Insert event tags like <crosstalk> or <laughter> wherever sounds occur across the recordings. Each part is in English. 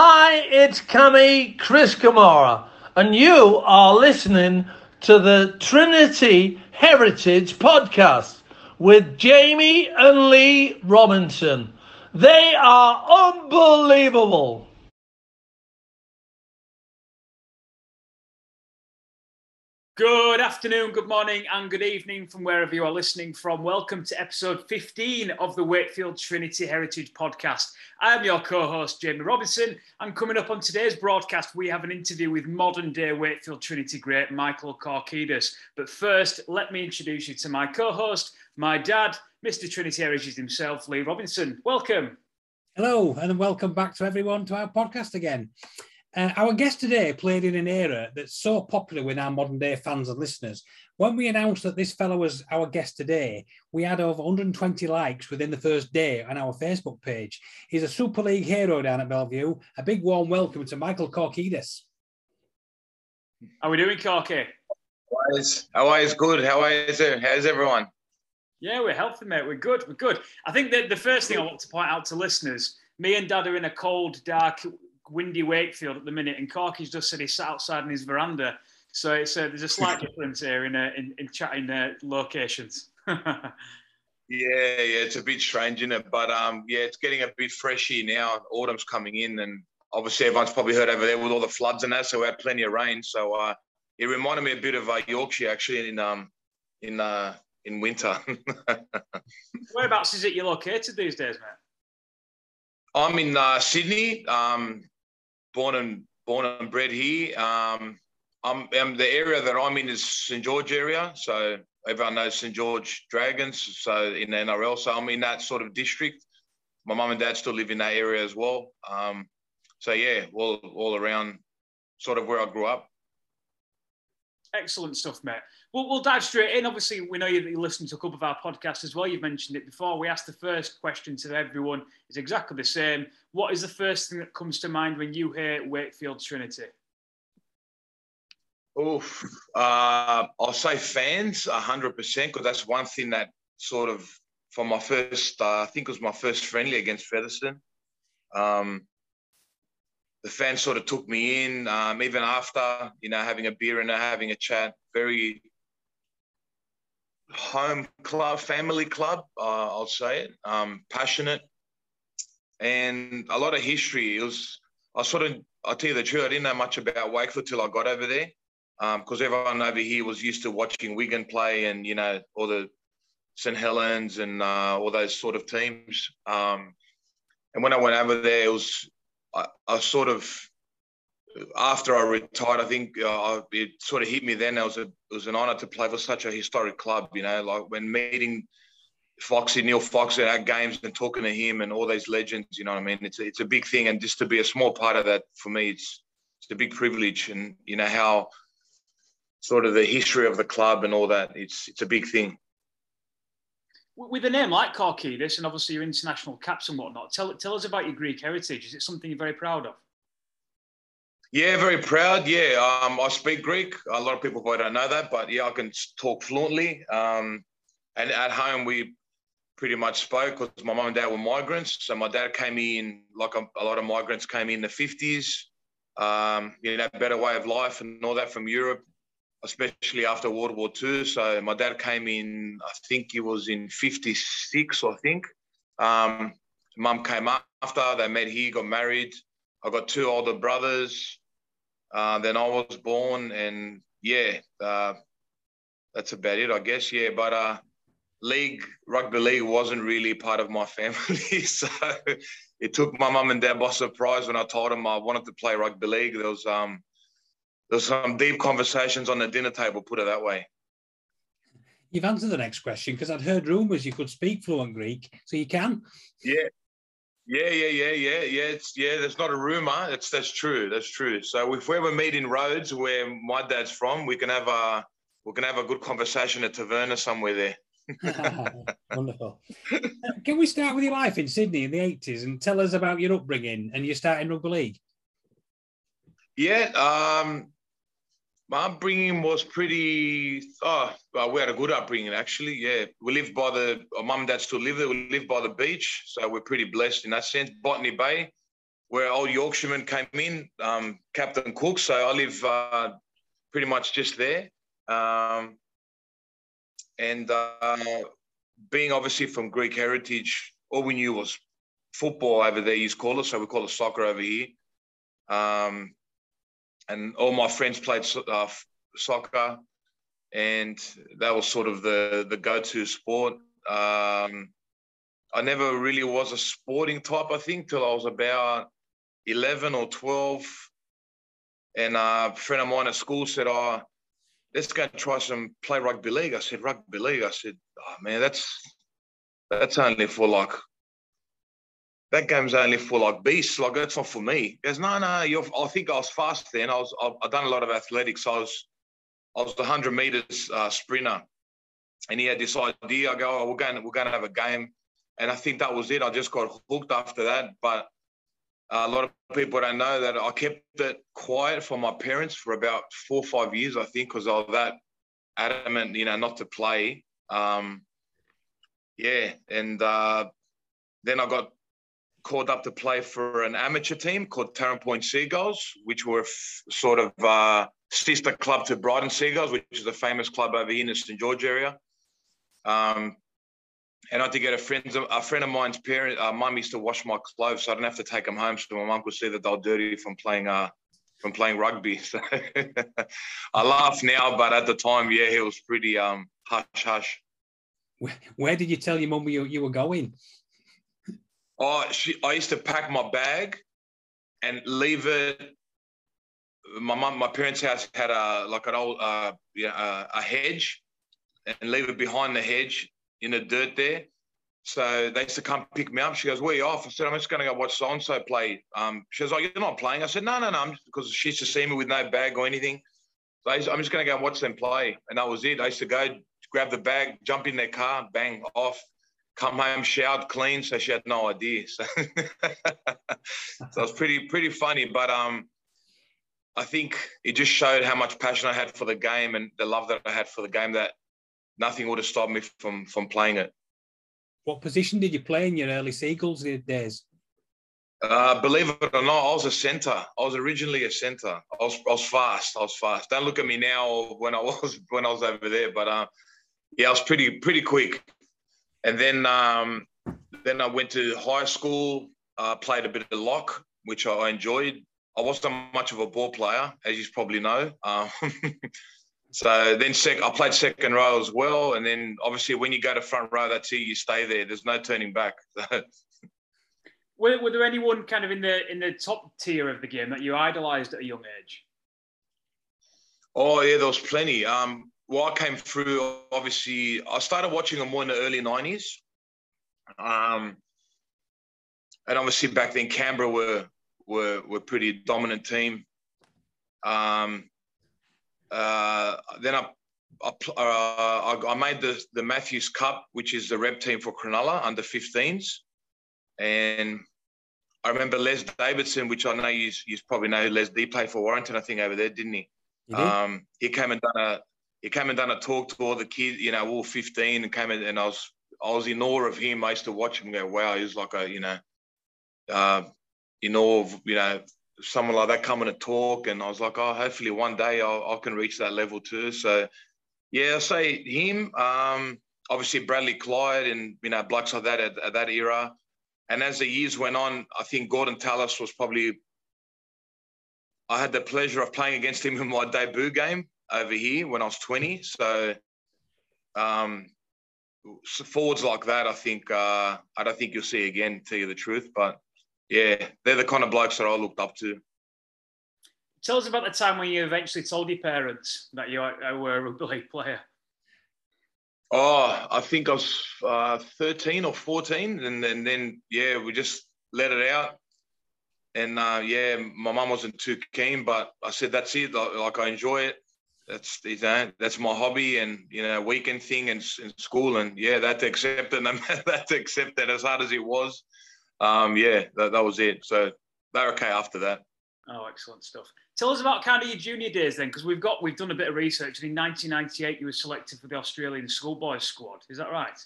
Hi, it's Kammy Chris Kamara, and you are listening to the Trinity Heritage Podcast with Jamie and Lee Robinson. They are unbelievable. Good afternoon, good morning, and good evening from wherever you are listening from. Welcome to episode 15 of the Wakefield Trinity Heritage Podcast. I am your co host, Jamie Robinson, and coming up on today's broadcast, we have an interview with modern day Wakefield Trinity great Michael Korkidas. But first, let me introduce you to my co host, my dad, Mr. Trinity Heritage himself, Lee Robinson. Welcome. Hello, and welcome back to everyone to our podcast again. Uh, our guest today played in an era that's so popular with our modern day fans and listeners. When we announced that this fellow was our guest today, we had over 120 likes within the first day on our Facebook page. He's a Super League hero down at Belle Vue. A big warm welcome to Michael Korkidas. How are we doing, Corky? How are you? Good. How are you? How's everyone? Yeah, we're healthy, mate. We're good. We're good. I think that the first thing I want to point out to listeners, me and Dad are in a cold, dark windy Wakefield at the minute, and Corky's just said he sat outside in his veranda. So it's uh, there's a slight difference here in uh, in, in chatting uh, locations. <laughs> yeah, yeah, it's a bit strange, isn't it? But um, yeah, it's getting a bit freshy now. Autumn's coming in, and obviously everyone's probably heard over there with all the floods and that. So we had plenty of rain. So uh, it reminded me a bit of uh, Yorkshire actually in um in uh in winter. <laughs> Whereabouts is it you're located these days, mate? I'm in uh, Sydney. Um, born and born and bred here. Um, I'm, I'm, the area that I'm in is St George area, so everyone knows St George Dragons. So in the NRL, so I'm in that sort of district. My mum and dad still live in that area as well. Um, so yeah, all all around, sort of where I grew up. Excellent stuff, mate. We'll, we'll dive straight in. Obviously, we know you, you listen to a couple of our podcasts as well. You've mentioned it before. We asked the first question to everyone. It's exactly the same. What is the first thing that comes to mind when you hear Wakefield Trinity? Oof. Uh, I'll say fans, 100%, because that's one thing that sort of, for my first, uh, I think it was my first friendly against Featherstone. Um, the fans sort of took me in, um, even after, you know, having a beer and having a chat. Very home club, family club, uh, I'll say it. Um, passionate and a lot of history. It was, I sort of, I'll tell you the truth, I didn't know much about Wakefield till I got over there because um, everyone over here was used to watching Wigan play and, you know, all the St. Helens and uh, all those sort of teams. Um, and when I went over there, it was, I, I sort of, after I retired, I think uh, it sort of hit me then. It was a, it was an honour to play for such a historic club. You know, like when meeting Foxy Neil Fox at our games and talking to him and all those legends. You know what I mean? It's a, it's a big thing, and just to be a small part of that for me, it's it's a big privilege. And you know how sort of the history of the club and all that. It's it's a big thing. With a name like Korkidas and obviously your international caps and whatnot, tell tell us about your Greek heritage. Is it something you're very proud of? Yeah, very proud. Yeah, um, I speak Greek. A lot of people probably don't know that, but yeah, I can talk fluently. Um, and at home, we pretty much spoke because my mum and dad were migrants. So my dad came in, like a, a lot of migrants came in the 50s, um, you know, better way of life and all that from Europe, especially after World War II. So my dad came in, I think he was in 56, I think. Um, mum came after, they met here, got married. I got two older brothers. Uh, then I was born, and yeah, uh, that's about it, I guess. Yeah, but uh, league, rugby league, wasn't really part of my <laughs> family, so it took my mum and dad by surprise when I told them I wanted to play rugby league. There was um, there was some deep conversations on the dinner table, put it that way. You've answered the next question because I'd heard rumours you could speak fluent Greek, so you can. Yeah, yeah, yeah, yeah, yeah, yeah. It's yeah. That's not a rumor. That's that's true. That's true. So if we ever meet in Rhodes, where my dad's from, we can have a we can have a good conversation at Taverna somewhere there. <laughs> <laughs> Wonderful. Uh, can we start with your life in Sydney in the eighties and tell us about your upbringing and your start in rugby league? Yeah, um, my upbringing was pretty. Oh, well, we had a good upbringing actually. Yeah, we lived by the. Mum and dad still live there. We live by the beach, so we're pretty blessed in that sense. Botany Bay. where old Yorkshireman came in, um, Captain Cook. So I live uh, pretty much just there. Um, and uh, being obviously from Greek heritage, all we knew was football over there. You call it, so we call it soccer over here. Um, and all my friends played uh, soccer, and that was sort of the the go-to sport. Um, I never really was a sporting type. I think till I was about eleven or twelve, and a friend of mine at school said, "Oh, let's go try some play rugby league." I said, "Rugby league." I said, "Oh man, that's that's only for like that game's only for like beasts. Like that's not for me. He goes, no, no. You're, I think I was fast then. I was. I've, done a lot of athletics. I was. I was the hundred meters uh, sprinter, and he had this idea. I go, oh, we're going. We're going to have a game, and I think that was it. I just got hooked after that. But a lot of people don't know that I kept it quiet from my parents for about four or five years. I think because I was that adamant, you know, not to play. Um, yeah, and uh, then I got called up to play for an amateur team called Taren Point Seagulls, which were f- sort of uh, sister club to Brighton Seagulls, which is a famous club over here in the St George area. Um, and I had to get a friend, a friend of mine's parent, uh, mum used to wash my clothes, so I didn't have to take them home, so my mum could see that they were dirty from playing, uh, from playing rugby. <laughs> So I laugh now, but at the time, yeah, it was pretty um, hush hush. Where, where did you tell your mum you, you were going? Oh, she, I used to pack my bag and leave it. My mom, my parents' house had a like an old uh, yeah, uh, a hedge, and leave it behind the hedge in the dirt there. So they used to come pick me up. She goes, "Where are you off?" I said, "I'm just going to go watch so and so play." Um, she goes, "Oh, you're not playing?" I said, "No, no, no." I'm because she used to see me with no bag or anything. So I'm just going to go watch them play, and that was it. I used to go grab the bag, jump in their car, bang off, come home, showered, clean, so she had no idea. So, <laughs> so was pretty pretty funny, but um, I think it just showed how much passion I had for the game and the love that I had for the game. That nothing would have stopped me from from playing it. What position did you play in your early Seagulls days? Uh, believe it or not, I was a centre. I was originally a centre. I was, I was fast. I was fast. Don't look at me now when I <laughs> was when I was over there, but uh, yeah, I was pretty pretty quick. And then um, then I went to high school, uh, played a bit of lock, which I enjoyed. I wasn't much of a ball player, as you probably know. Um, <laughs> so then sec- I played second row as well. And then obviously when you go to front row, that's it. You stay there. There's no turning back. <laughs> were, were there anyone kind of in the in the top tier of the game that you idolised at a young age? Oh yeah, there was plenty. Um, well, I came through, obviously, I started watching them more in the early 90s. Um, and obviously back then Canberra were were were pretty dominant team. Um, uh, then I I, uh, I, made the the Matthews Cup, which is the rep team for Cronulla under 15s, and I remember Les Davidson, which I know you you probably know Les D played for Warrington, I think over there, didn't he? Um, he came and done a he came and done a talk to all the kids, you know, all 15 and came in and I was, I was in awe of him. I used to watch him go, wow, he's like a, you know, uh, in awe of, you know, someone like that coming to talk. And I was like, oh, hopefully one day I'll, I can reach that level too. So, yeah, I say him. Um, obviously Bradley Clyde and, you know, blokes like that at, at that era. And as the years went on, I think Gordon Tallis was probably, I had the pleasure of playing against him in my debut game over here when I was 20. So, um, so forwards like that, I think uh, I don't think you'll see again. To tell you the truth, but yeah, they're the kind of blokes that I looked up to. Tell us about the time when you eventually told your parents that you were a rugby league player. Oh, I think I was uh, 13 or 14, and, and then yeah, we just let it out. And uh, yeah, my mum wasn't too keen, but I said that's it. Like, like I enjoy it that's you know, that's my hobby and you know weekend thing in, in school and yeah that to accept it <laughs> that to accept it as hard as it was. Um yeah that, that was it. So they're okay after that. Oh excellent stuff. Tell us about kind of your junior days then because we've got we've done a bit of research. And in 1998 you were selected for the australian schoolboys squad. Is that right?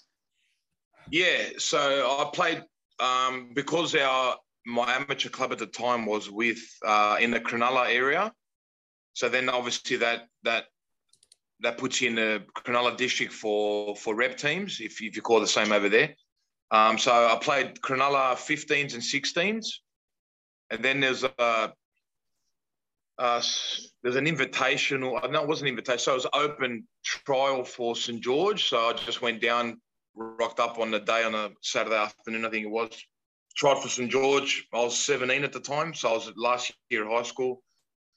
Yeah so i played um because our my amateur club at the time was with uh, in the Cronulla area. So then obviously that that that puts you in the Cronulla district for for rep teams, if, if you call the same over there. Um, so I played Cronulla 15s and 16s, and then there's a uh, there's an invitational. No, it wasn't invitation. So it was open trial for St George. So I just went down, rocked up on the day on a Saturday afternoon, I think it was. Tried for St George. I was 17 at the time, so I was last year high school.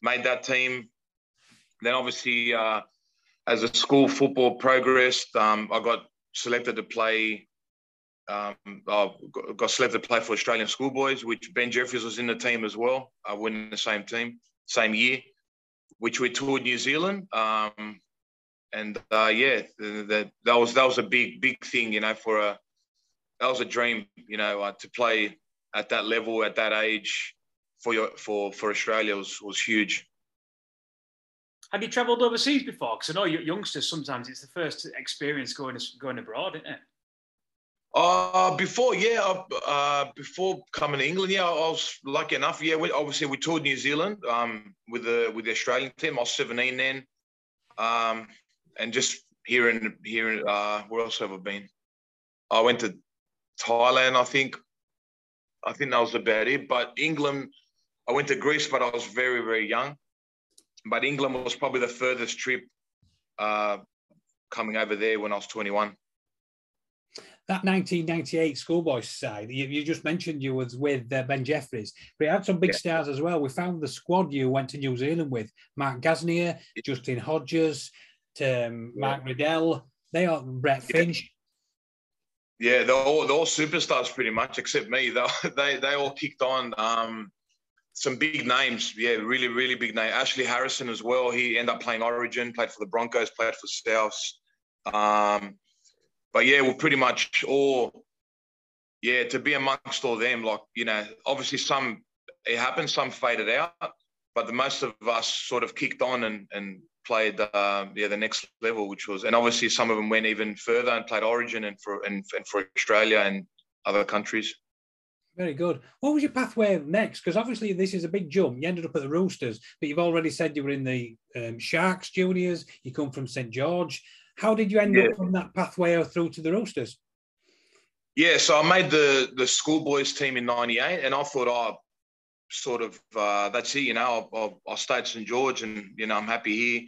Made that team. Then obviously, uh, as a school football progressed, um, I got selected to play. Um, I got selected to play for Australian schoolboys, which Ben Jeffries was in the team as well. I uh, went in the same team same year, which we toured New Zealand. Um, and uh, yeah, that that was that was a big big thing, you know, for a that was a dream, you know, uh, to play at that level at that age for your for for Australia was was huge. Have you travelled overseas before? Because I know youngsters sometimes it's the first experience going going abroad, isn't it? Uh, before, yeah, uh, uh, before coming to England, yeah, I was lucky enough. Yeah, we, obviously we toured New Zealand um, with the with the Australian team. I was 17 then, um, and just here in here, uh, where else have I been? I went to Thailand, I think. I think that was about it. But England, I went to Greece, but I was very very young. But England was probably the furthest trip uh, coming over there when I was 21 that 1998 schoolboys side, you, you, just mentioned you was with uh, Ben Jeffries, but it had some big yeah. stars as well. We found the squad you went to New Zealand with Mark Gasnier, Justin Hodges, um, Mark Riddell. They are Brett Finch. Yeah, they're all, they're all superstars pretty much, except me. They <laughs> they, they all kicked on. Um, some big names, yeah, really, really big name. Ashley Harrison as well. He ended up playing Origin, played for the Broncos, played for Souths. Um, but yeah, we're pretty much all, yeah, to be amongst all them, like, you know, obviously some, it happened, some faded out, but the most of us sort of kicked on and, and played, uh, yeah, the next level, which was, and obviously some of them went even further and played Origin and for, and, and for Australia and other countries. Very good. What was your pathway next? Because obviously this is a big jump. You ended up at the Roosters, but you've already said you were in the um, Sharks juniors. You come from St George. How did you end yeah. up on that pathway or through to the Roosters? Yeah, so I made the the schoolboys team in '98, and I thought, oh, sort of, uh, that's it. You know, I'll, I'll, stay at St George, and you know, I'm happy here.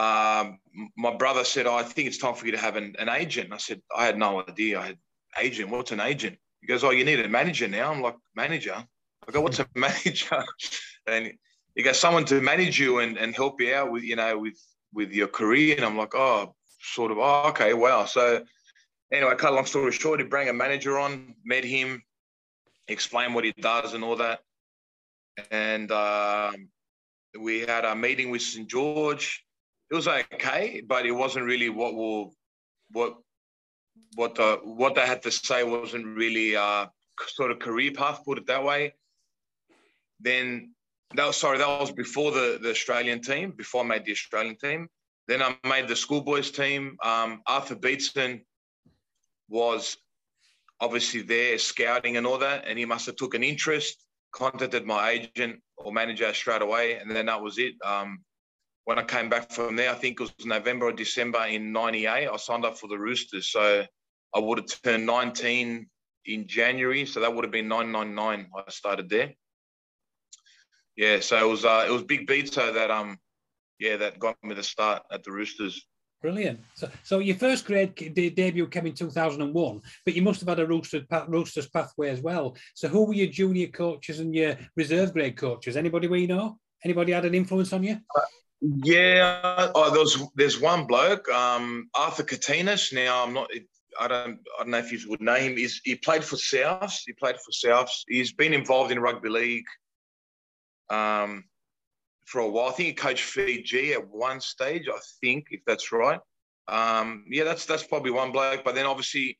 Um, my brother said, oh, I think it's time for you to have an, an agent. I said, I had no idea. I had agent. What's an agent? He goes, oh, you need a manager now. I'm like, manager? I go, what's a <laughs> manager? and he goes, someone to manage you and, and help you out with, you know, with with your career. And I'm like, oh, sort of, oh, okay, wow. So anyway, cut a long story short, he bring a manager on, met him, explained what he does and all that. And um, we had a meeting with St. George. It was okay, but it wasn't really what will what what the what they had to say wasn't really uh, sort of career path, put it that way. Then that was sorry, that was before the, the Australian team, before I made the Australian team. Then I made the schoolboys team. Um, Arthur Beetson was obviously there scouting and all that, and he must have took an interest. Contacted my agent or manager straight away, and then that was it. Um, when I came back from there, I think it was November or December in '98. I signed up for the Roosters, so I would have turned 19 in January, so that would have been 999. I started there. Yeah, so it was uh, it was big beat so that um yeah, that got me the start at the Roosters. Brilliant. So, so your first grade debut came in 2001, but you must have had a Roosters, Roosters pathway as well. So who were your junior coaches and your reserve grade coaches? Anybody we know? Anybody had an influence on you? Yeah, oh, there's there's one bloke, um, Arthur Kitinas. Now I'm not. I don't. I don't know if you would him. He's, he played for Souths. He played for Souths. He's been involved in rugby league. Um, for a while. I think he coached Fiji at one stage. I think if that's right. Um, yeah, that's that's probably one bloke. But then obviously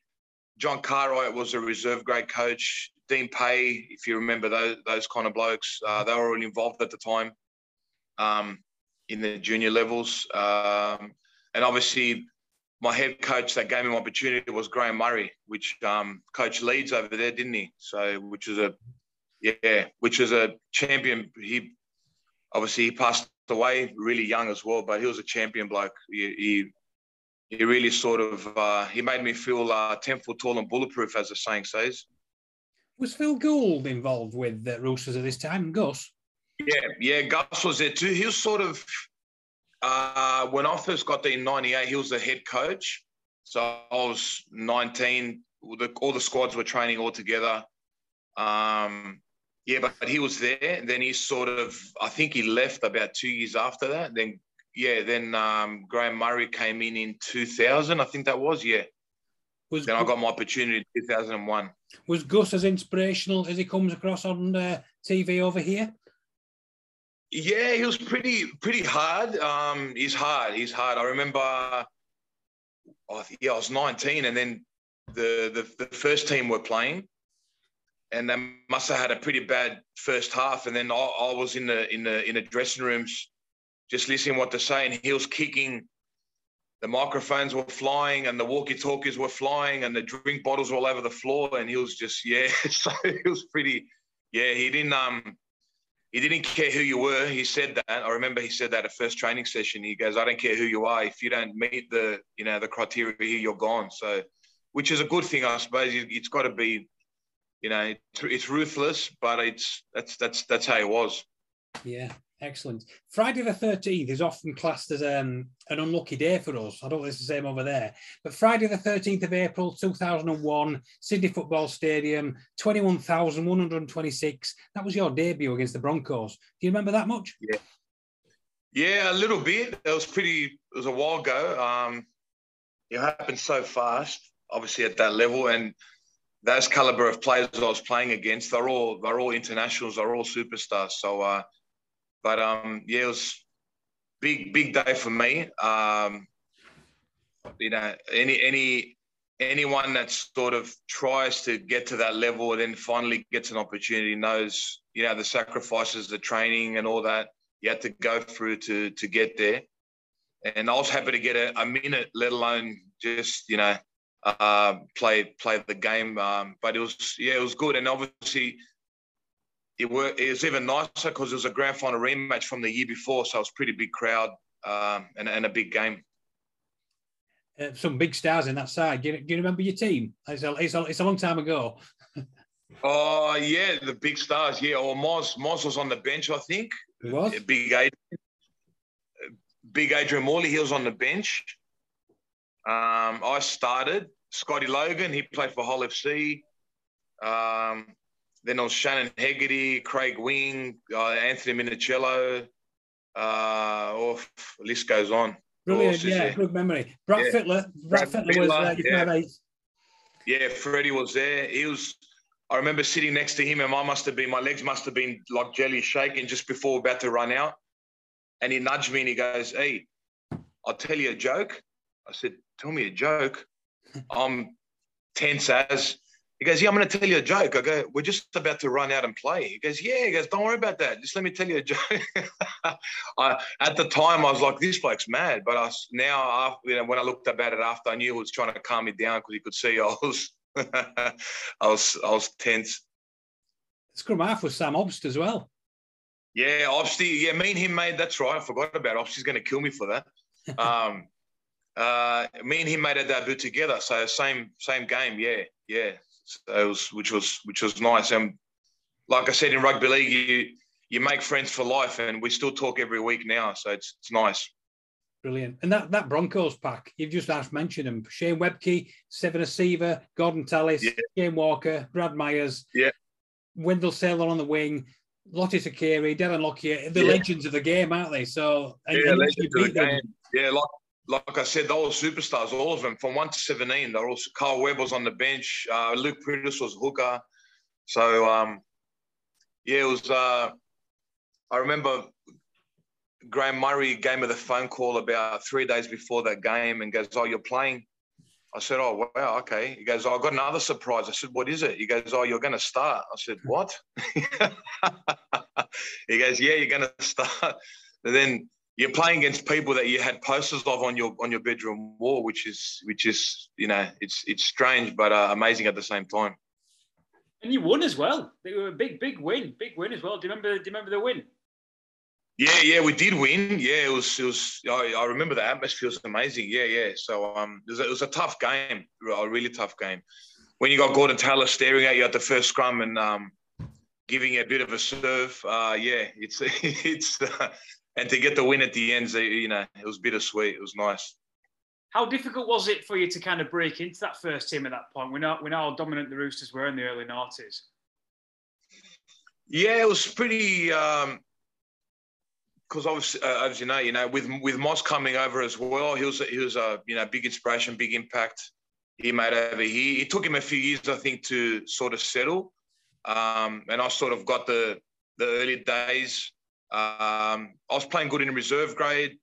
John Cartwright was a reserve grade coach. Dean Pay, if you remember those those kind of blokes, uh, they were all involved at the time um, in the junior levels. Um, and obviously, my head coach that gave me an opportunity was Graham Murray, which um, coach Leeds over there, didn't he? So, which is a yeah, which was a champion. He obviously he passed away really young as well, but he was a champion bloke. He he, he really sort of uh, he made me feel uh, ten foot tall and bulletproof, as the saying says. Was Phil Gould involved with the Roosters at this time, Gus? Yeah, yeah, Gus was there too. He was sort of uh, when I first got there in '98, he was the head coach. So I was 19. All the squads were training all together. Um, yeah, but, but he was there. Then he sort of, I think he left about two years after that. Then, yeah, then um, Graham Murray came in in 2000. I think that was, yeah. Was, then I got my opportunity in 2001. Was Gus as inspirational as he comes across on uh, TV over here? Yeah, he was pretty pretty hard. Um, he's hard. He's hard. I remember, I yeah, I was 19, and then the, the the first team were playing, and they must have had a pretty bad first half. And then I, I was in the in the in the dressing rooms, just listening what they're saying. He was kicking. The microphones were flying, and the walkie-talkies were flying, and the drink bottles were all over the floor. And he was just yeah, <laughs> so it was pretty. Yeah, he didn't um he didn't care who you were. He said that. I remember he said that at first training session. He goes, "I don't care who you are. If you don't meet the, you know, the criteria here, you're gone." So, which is a good thing, I suppose. It's got to be you know, it's ruthless, but it's that's that's that's how it was. Yeah, excellent. Friday the thirteenth is often classed as um, an unlucky day for us. I don't know if it's the same over there, but Friday the thirteenth of April, two thousand and one, Sydney Football Stadium, twenty-one thousand one hundred twenty-six. That was your debut against the Broncos. Do you remember that much? Yeah. Yeah, a little bit. It was pretty. It was a while ago. Um, it happened so fast, obviously at that level, and those caliber of players I was playing against, they're all they're all internationals, they're all superstars. So, uh, but um, yeah, it was big big day for me. Um, you know, any any anyone that sort of tries to get to that level and then finally gets an opportunity knows you know the sacrifices, the training, and all that you had to go through to to get there. And I was happy to get a, a minute, let alone just you know uh, play play the game. Um, but it was yeah, it was good, and obviously it, were, it was even nicer because it was a grand final rematch from the year before, so it was pretty big crowd um, and, and a big game. Uh, some big stars in that side. Do you, do you remember your team? It's a, it's a, it's a long time ago. <laughs> Oh yeah, the big stars. Yeah, or Moz Moz was on the bench, I think. He was big Adrian, big Adrian Morley. He was on the bench. Um, I started. Scotty Logan, he played for Hull FC. Um, then there was Shannon Hegarty, Craig Wing, uh, Anthony Minichiello, Uh, oh, list goes on. Brilliant, yeah, good memory. Brad yeah. Fittler, Brad, Brad Fittler, was uh, yeah. yeah, Freddie was there. He was. I remember sitting next to him, and I must have been, my legs must have been like jelly shaking just before about to run out. And he nudged me and he goes, "Hey, I'll tell you a joke." I said, tell me a joke. <laughs> I'm tense as. He goes, yeah, I'm going to tell you a joke. I go, we're just about to run out and play. He goes, yeah. He goes, don't worry about that. Just let me tell you a joke. <laughs> I, at the time, I was like, this bloke's mad. But I now, you know, when I looked about it after, I knew he was trying to calm me down because he could see I was, <laughs> I was, I was tense. Scrum half was Sam Obst as well. Yeah, Obsty. Yeah, me and him made. That's right. I forgot about Obsty's going to kill me for that. <laughs> Um, uh, me and him made a debut together. So same same game, yeah, yeah. So it was which was which was nice. And like I said in rugby league, you you make friends for life, and we still talk every week now. So it's it's nice. Brilliant. And that, that Broncos pack, you've just asked mentioned them. Shane Webcke, Seven Seaver, Gordon Tallis, yeah. Shane Walker, Brad Meyers, yeah. Wendell Sailor on the wing, Lote Tuqiri, Devon Lockyer, the yeah. legends of the game, aren't they? So and, yeah, legends of the game. Yeah, like like I said, they were superstars, all of them, from one to seventeen. They're all Carl Webb was on the bench. Uh, Luke Priddis was hooker. So um, yeah, it was. Uh, I remember Graham Murray gave me the phone call about three days before that game and goes, "Oh, you're playing." I said, "Oh wow, okay." He goes, oh, "I got another surprise." I said, "What is it?" He goes, "Oh, you're going to start." I said, "What?" <laughs> he goes, "Yeah, you're going <laughs> to start." And then you're playing against people that you had posters of on your on your bedroom wall, which is which is you know it's it's strange but uh, amazing at the same time. And you won as well. They were a big, big win, big win as well. Do you remember? Do you remember the win? Yeah, yeah, we did win. Yeah, it was, it was. I, I remember the atmosphere was amazing. Yeah, yeah. So um, it was, a, it was a tough game, a really tough game. When you got Gordon Taylor staring at you at the first scrum and um, giving a bit of a serve, uh, yeah, it's <laughs> it's, uh, and to get the win at the end, you know, it was bittersweet. It was nice. How difficult was it for you to kind of break into that first team at that point? We know we know how dominant the Roosters were in the early noughties. Yeah, it was pretty. Um, because obviously, uh, as you know, you know, with with Moss coming over as well, he was he was a you know big inspiration, big impact he made over here. It took him a few years, I think, to sort of settle. Um, and I sort of got the the early days. Um, I was playing good in reserve grade,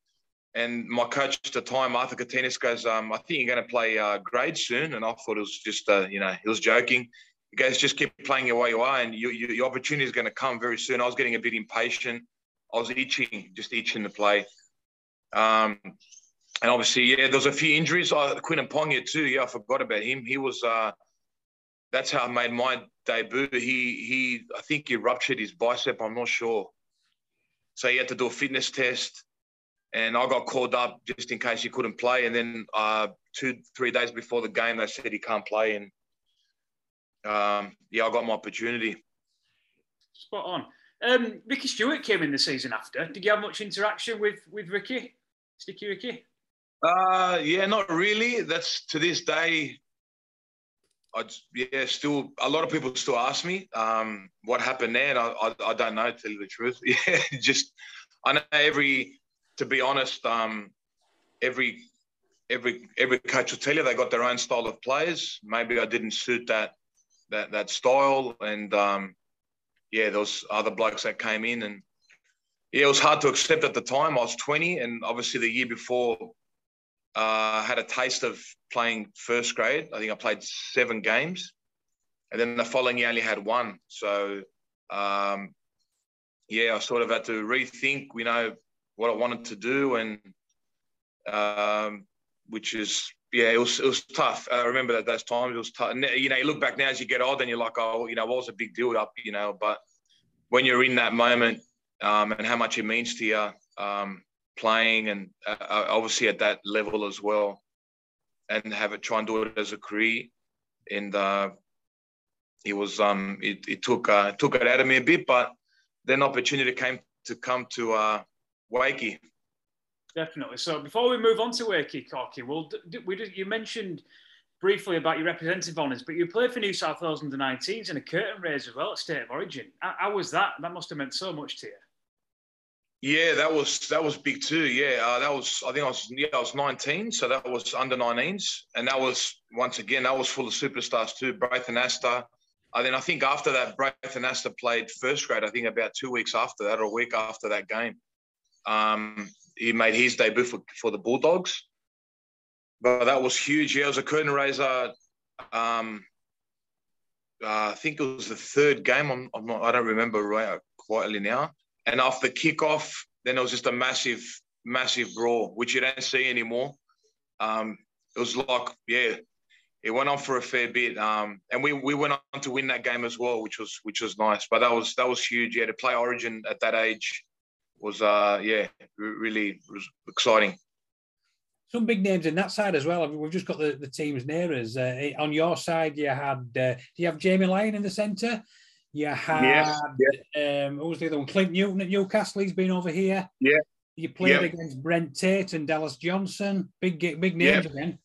and my coach at the time, Arthur Kitinas, goes, um, "I think you're going to play uh, grade soon." And I thought it was just, uh, you know, he was joking. He goes, "Just keep playing your way you are, and you, you, your opportunity is going to come very soon." I was getting a bit impatient. I was itching, just itching to play. Um, and obviously, yeah, there was a few injuries. Oh, Quentin Pongia too. Yeah, I forgot about him. He was. Uh, that's how I made my debut. He he. I think he ruptured his bicep. I'm not sure. So he had to do a fitness test, and I got called up just in case he couldn't play. And then uh, two three days before the game, they said he can't play, and um, yeah, I got my opportunity. Spot on. Um, Ricky Stuart came in the season after. Did you have much interaction with with Ricky, Sticky Ricky? Uh, yeah, not really. That's to this day. I yeah, still a lot of people still ask me um, what happened there, and I, I, I don't know. To tell you the truth, <laughs> yeah, just I know every. To be honest, um, every every every coach will tell you they got their own style of players. Maybe I didn't suit that that that style, and um, yeah, those other blokes that came in and yeah, it was hard to accept at the time. I was 20, and obviously the year before, uh, had a taste of playing first grade. I think I played seven games, and then the following year I only had one. So, um, yeah, I sort of had to rethink, you know, what I wanted to do, and um, which is yeah, it was it was tough. I remember that those times it was tough. You know, you look back now as you get older, and you're like, oh, you know, what was a big deal up, you know. But when you're in that moment um, and how much it means to you, um, playing and uh, uh, obviously at that level as well, and have it try and do it as a career, and uh, it was um it, it took uh, took it out of me a bit, but then opportunity came to come to uh, Wakey Definitely. So before we move on to Wakey Corky, well, we did, you mentioned briefly about your representative honours, but you played for New South Wales under 19s and a curtain raise as well at State of Origin. How, how, was that? That must have meant so much to you. Yeah, that was that was big too. Yeah, uh, that was I think I was yeah I was 19, so that was under 19s, and that was once again that was full of superstars too. Braith Anasta. And then I think after that, Braith Anasta played first grade. I think about two weeks after that, or a week after that game. Um, he made his debut for, for the Bulldogs. But that was huge. Yeah, it was a curtain raiser. Um, uh, I think it was the third game. I'm, I'm not, I don't remember right quietly now. And after kickoff, then it was just a massive, massive brawl, which you don't see anymore. Um, it was like, yeah, it went on for a fair bit. Um, and we, we went on to win that game as well, which was which was nice. But that was that was huge. Yeah, to play Origin at that age was uh yeah really was exciting. Some big names in that side as well. We've just got the, the teams near us. Uh, on your side, you had uh, do you have Jamie Lyon in the centre? You had yes, yeah. um, who was the other one? Clint Newton at Newcastle. He's been over here. Yeah. You played yeah. against Brent Tate and Dallas Johnson. Big big names yeah. again.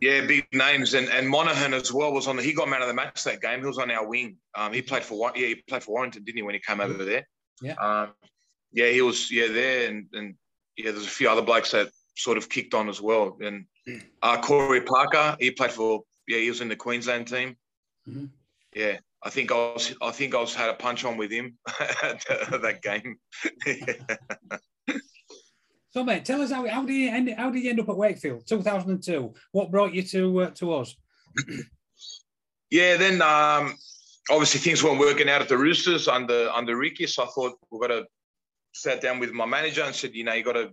Yeah, big names, and and Monaghan as well was on. The, he got man of the match that game. He was on our wing. Um, he played for yeah, he played for Warrington, didn't he, when he came over there? Yeah. Um, yeah, he was yeah there, and and yeah, there's a few other blokes that sort of kicked on as well. And uh, Corey Parker, he played for yeah, he was in the Queensland team. Mm-hmm. Yeah, I think I was I think I was had a punch on with him at <laughs> that game. so, mate, tell us how, how did you end how did you end up at Wakefield, 2002? What brought you to uh, to us? <clears throat> yeah, then um, obviously things weren't working out at the Roosters under under Ricky, so I thought we've got to sat down with my manager and said, you know, you got to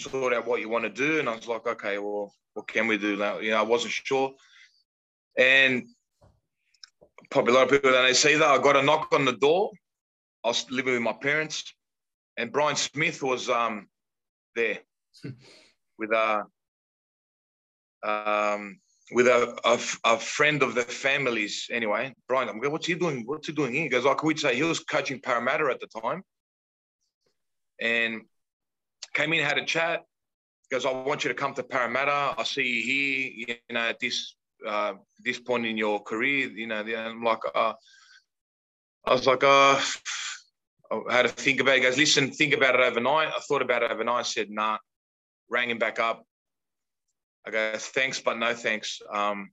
sort out what you want to do. And I was like, okay, well, what can we do now? You know, I wasn't sure. And probably a lot of people don't see that. I got a knock on the door. I was living with my parents, and Brian Smith was um, there <laughs> with a um, with a, a, a, friend of the families. Anyway, Brian, I'm going, what's he doing? What's he doing here? He goes, like we'd say, he was coaching Parramatta at the time, and came in, had a chat. Goes, I want you to come to Parramatta. I see you here, you know, at this uh, this point in your career. You know, I'm like, uh, I was like, uh, I had to think about it. He goes, listen, think about it overnight. I thought about it overnight. I said, nah. Rang him back up. I go, thanks, but no thanks. Um,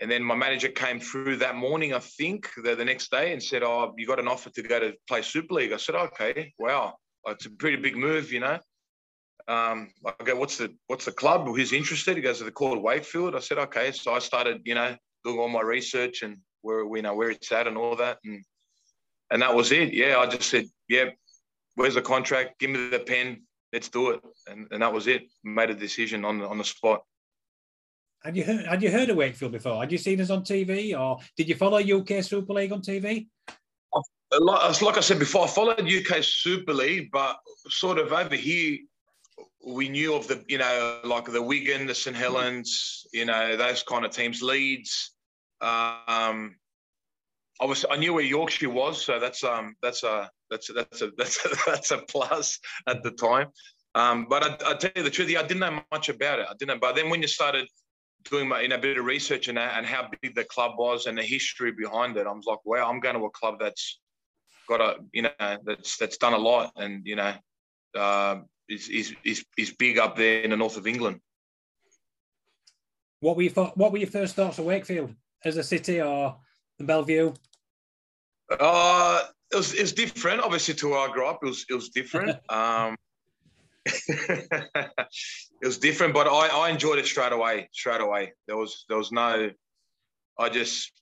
and then my manager came through that morning, I think, the, the next day and said, oh, you got an offer to go to play Super League. I said, okay, wow. It's a pretty big move, you know. Um, I go, what's the what's the club? Who's interested? He goes, they're called Wakefield. I said, okay. So I started, you know, doing all my research and where you know where it's at and all that. And and that was it. Yeah, I just said, yeah, where's the contract? Give me the pen. Let's do it. And, and that was it. Made a decision on the, on the spot. Had you heard? Had you heard of Wakefield before? Had you seen us on TV, or did you follow UK Super League on TV? Like I said before, I followed UK Super League, but sort of over here, we knew of the, you know, like the Wigan, the St Helens, you know, those kind of teams, Leeds. Um, I was I knew where Yorkshire was, so that's um that's a that's a, that's a <laughs> that's a, that's a plus at the time. Um, but I, I tell you the truth, I didn't know much about it. I didn't. Know, but then when you started doing my you know a bit of research and and how big the club was and the history behind it, I was like, wow, I'm going to a club that's got a you know that's that's done a lot and you know uh, is is is is big up there in the north of England. What were your what were your first thoughts of Wakefield as a city or the Belle Vue? Uh, it was, it was different, obviously, to where I grew up. It was, it was different. <laughs> um, <laughs> it was different, but I, I enjoyed it straight away. Straight away, there was there was no. I just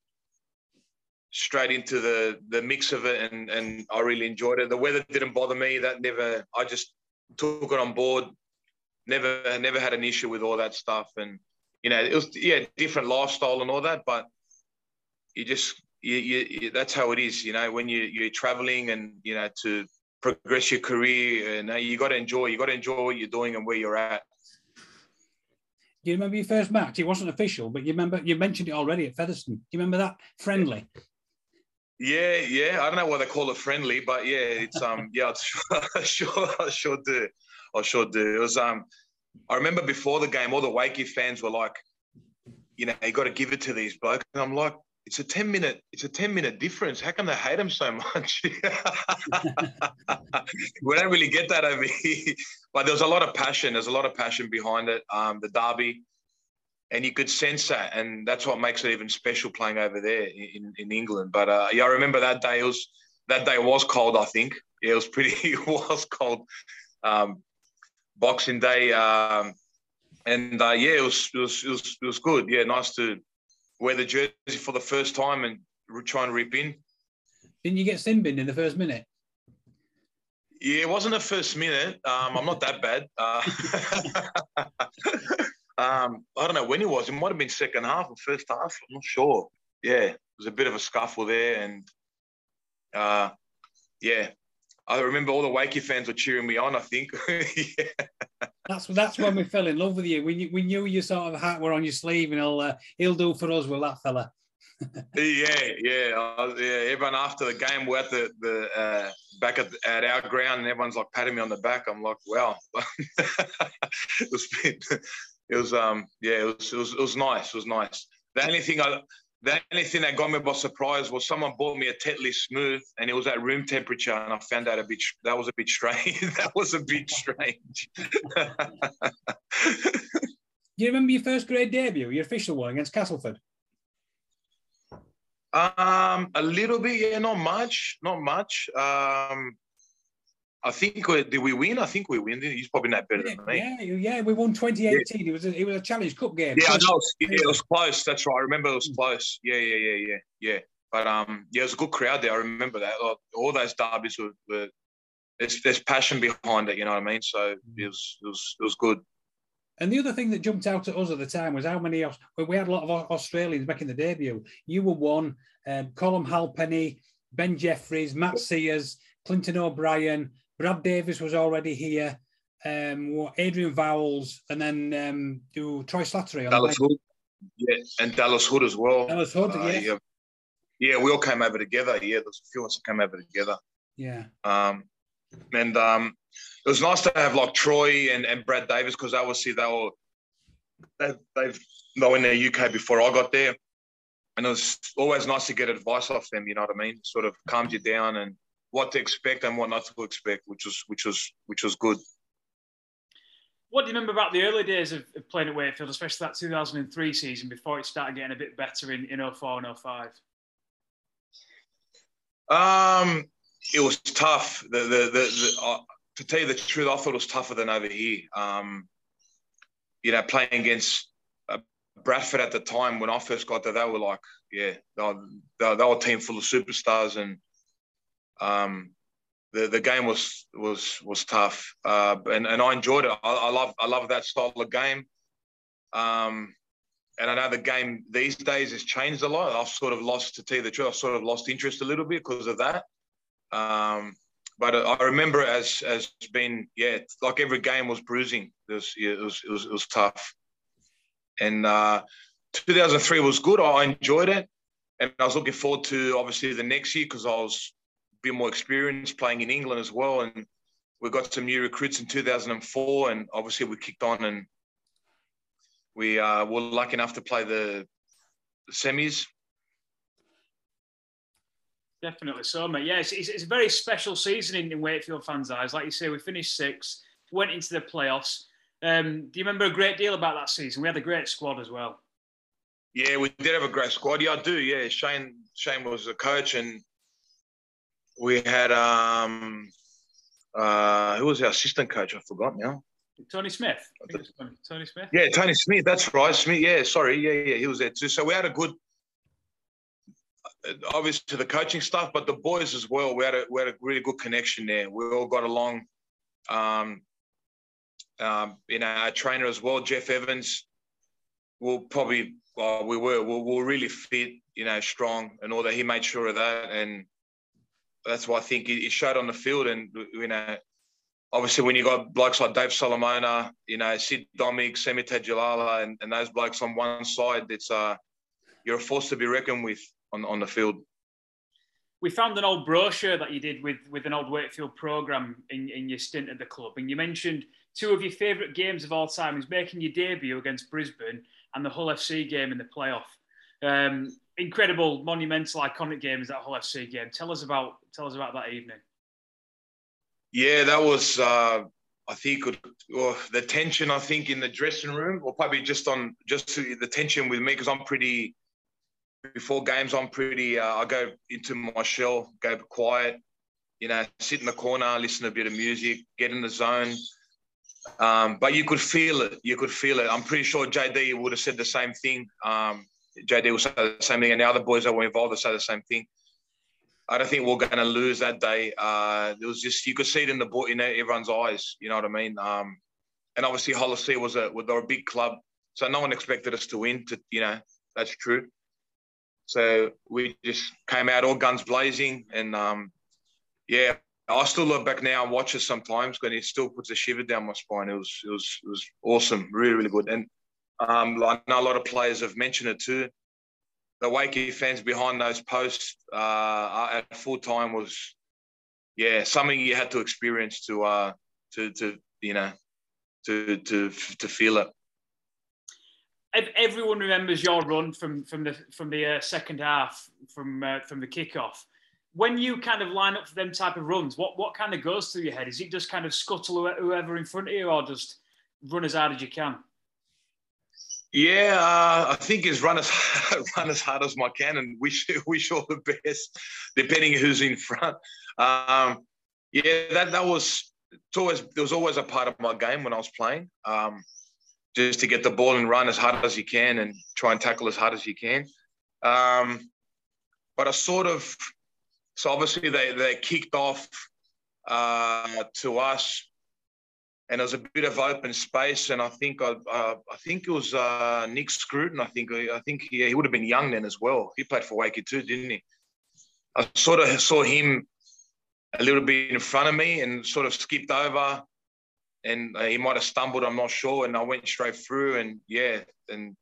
straight into the the mix of it, and and I really enjoyed it. The weather didn't bother me. That never. I just took it on board. Never never had an issue with all that stuff, and you know it was yeah different lifestyle and all that, but you just you, you, that's how it is. You know, when you you're traveling and you know to progress your career, and uh, you got to enjoy. You got to enjoy what you're doing and where you're at. Do you remember your first match? It wasn't official, but you remember you mentioned it already at Featherstone. Do you remember that friendly? Yeah, yeah. I don't know why they call it friendly, but yeah, it's um, yeah, I <laughs> sure, I sure do, I sure do. It was um, I remember before the game, all the Wakey fans were like, you know, you got to give it to these blokes, and I'm like, it's a 10 minute it's a 10 minute difference. How come they hate them so much? <laughs> We don't really get that over here. But there's a lot of passion. There's a lot of passion behind it. Um, the derby and you could sense that and that's what makes it even special playing over there in, in england but uh, yeah i remember that day it was that day was cold i think yeah, it was pretty <laughs> it was cold um, boxing day um, and uh, yeah it was, it was it was it was good yeah nice to wear the jersey for the first time and try and rip in. Didn't you get sin bin in the first minute? Yeah, it wasn't the first minute. Um, I'm not that bad. Uh, <laughs> um, I don't know when it was. It might have been second half or first half. I'm not sure. Yeah, it was a bit of a scuffle there, and uh, yeah, I remember all the Wakey fans were cheering me on. I think. <laughs> yeah. That's that's when we fell in love with you. We knew, we knew your sort of hat were on your sleeve, and he'll uh, he'll do for us. with that fella? <laughs> yeah, yeah, uh, yeah. Everyone after the game, we're at the the uh, back at, at our ground, and everyone's like patting me on the back. I'm like, wow, <laughs> it was it was um yeah, it was, it was it was nice. It was nice. The only thing I the only thing that got me by surprise was someone bought me a Tetley Smooth, and it was at room temperature, and I found out a bit that was a bit strange. <laughs> that was a bit strange. <laughs> Do you remember your first grade debut, your official one against Castleford? Um, a little bit, yeah, not much, not much. Um, I think we did we win? I think we win. He's probably not better yeah, than me. Yeah, yeah, we won 2018. Yeah. It was a, it was a Challenge Cup game. Yeah, I know. Yeah, it was close. That's right. I remember it was close. Yeah, yeah, yeah, yeah, yeah. But um, yeah, it was a good crowd there. I remember that. All those derbies were, were there's, there's passion behind it. You know what I mean? So it was it was it was good. And the other thing that jumped out at us at the time was how many we had a lot of Australians making the debut. You were one, um, Colum Halpenny, Ben Jeffries, Matt Seers, Clinton O'Brien, Brad Davis was already here, um, Adrian Vowles, and then um, do Troy Slattery. Dallas Hood, yeah, and Dallas Hood as well. Dallas Hood, uh, yeah. yeah. Yeah, we all came over together. Yeah, there's a few of us that came over together. Yeah. Um, and um, it was nice to have like Troy and, and Brad Davis because obviously they were they've, they've they were in the UK before I got there, and it was always nice to get advice off them. You know what I mean? Sort of calmed you down and what to expect and what not to expect, which was which was which was good. What do you remember about the early days of, of playing at Wakefield, especially that 2003 season before it started getting a bit better in, in 04 and 05? Um, it was tough. The the the, the uh, to tell you the truth, I thought it was tougher than over here. Um, you know, playing against uh, Bradford at the time when I first got there, they were like, yeah, they were, they, were a team full of superstars, and um, the the game was was was tough. Uh, and and I enjoyed it. I, I love I love that style of game. Um, and I know the game these days has changed a lot. I've sort of lost, to tell you the truth, I've sort of lost interest a little bit because of that. Um, but I remember it as as being yeah, like every game was bruising. It was it was it was, it was tough. And uh, 2003 was good. I enjoyed it, and I was looking forward to obviously the next year because I was bit more experience playing in England as well, and we got some new recruits in 2004, and obviously we kicked on and we uh, were lucky enough to play the, the semis. Definitely so, mate. Yeah, it's, it's, it's, a very special season in, in Wakefield fans' eyes. Like you say, we finished sixth, went into the playoffs. Um, do you remember a great deal about that season? We had a great squad as well. Yeah, we did have a great squad. Yeah, I do. Yeah, Shane Shane was a coach, and we had um, uh, who was our assistant coach? I forgot now. Tony Smith. Tony, Tony Smith. Yeah, Tony Smith. That's right. Smith. Yeah, sorry. Yeah, yeah, he was there too. So we had a good, obviously the coaching stuff, but the boys as well. We had a we had a really good connection there. We all got along. Um, um, you know, our trainer as well, Jeff Evans. We'll probably well, we were we were really fit, you know, strong and all that. He made sure of that, and that's why I think he showed on the field. And you know, obviously when you got blokes like Dave Solomona, you know, Sid Domic, Semi Tadulala, and, and those blokes on one side, it's uh, you're a force to be reckoned with on, on the field. We found an old brochure that you did with, with an old Wakefield program in, in your stint at the club, and you mentioned two of your favourite games of all time is making your debut against Brisbane and the Hull FC game in the playoff. Um, incredible, monumental, iconic game is that Hull FC game. Tell us about tell us about that evening. Yeah, that was. Uh, I think the tension. I think in the dressing room, or probably just on just the tension with me because I'm pretty. Before games, I'm pretty. Uh, I go into my shell, go quiet, you know, sit in the corner, listen to a bit of music, get in the zone. Um, but you could feel it. You could feel it. I'm pretty sure JD would have said the same thing. Um, JD will say the same thing, and the other boys that were involved will say the same thing. I don't think we're going to lose that day. Uh, it was just you could see it in the boy in everyone's eyes. You know what I mean? Um, and obviously Hull FC was a they're a big club, so no one expected us to win. To you know, that's true. So we just came out all guns blazing, and um, yeah, I still look back now and watch it sometimes, but it still puts a shiver down my spine. It was it was it was awesome, really really good. And um, I know a lot of players have mentioned it too the Wakey fans behind those posts uh, at full time was, yeah, something you had to experience to, uh, to, to you know, to to to feel it. Everyone remembers your run from from the from the uh, second half from uh, from the kickoff. When you kind of line up for them type of runs, what what kind of goes through your head? Is it just kind of scuttle whoever in front of you, or just run as hard as you can? Yeah, uh, I think is run as <laughs> run as hard as I can and wish <laughs> wish all the best, depending who's in front. Um, yeah, that that was it's always there was always a part of my game when I was playing. Um, just to get the ball and run as hard as you can and try and tackle as hard as you can. Um, but I sort of so obviously they they kicked off uh, to us and there was a bit of open space. And I think I, I think it was uh, Nick Scruton. I think I think he, he would have been young then as well. He played for Wakey too, didn't he? I sort of saw him a little bit in front of me and sort of skipped over, and uh, he might have stumbled. I'm not sure. And I went straight through, and yeah, and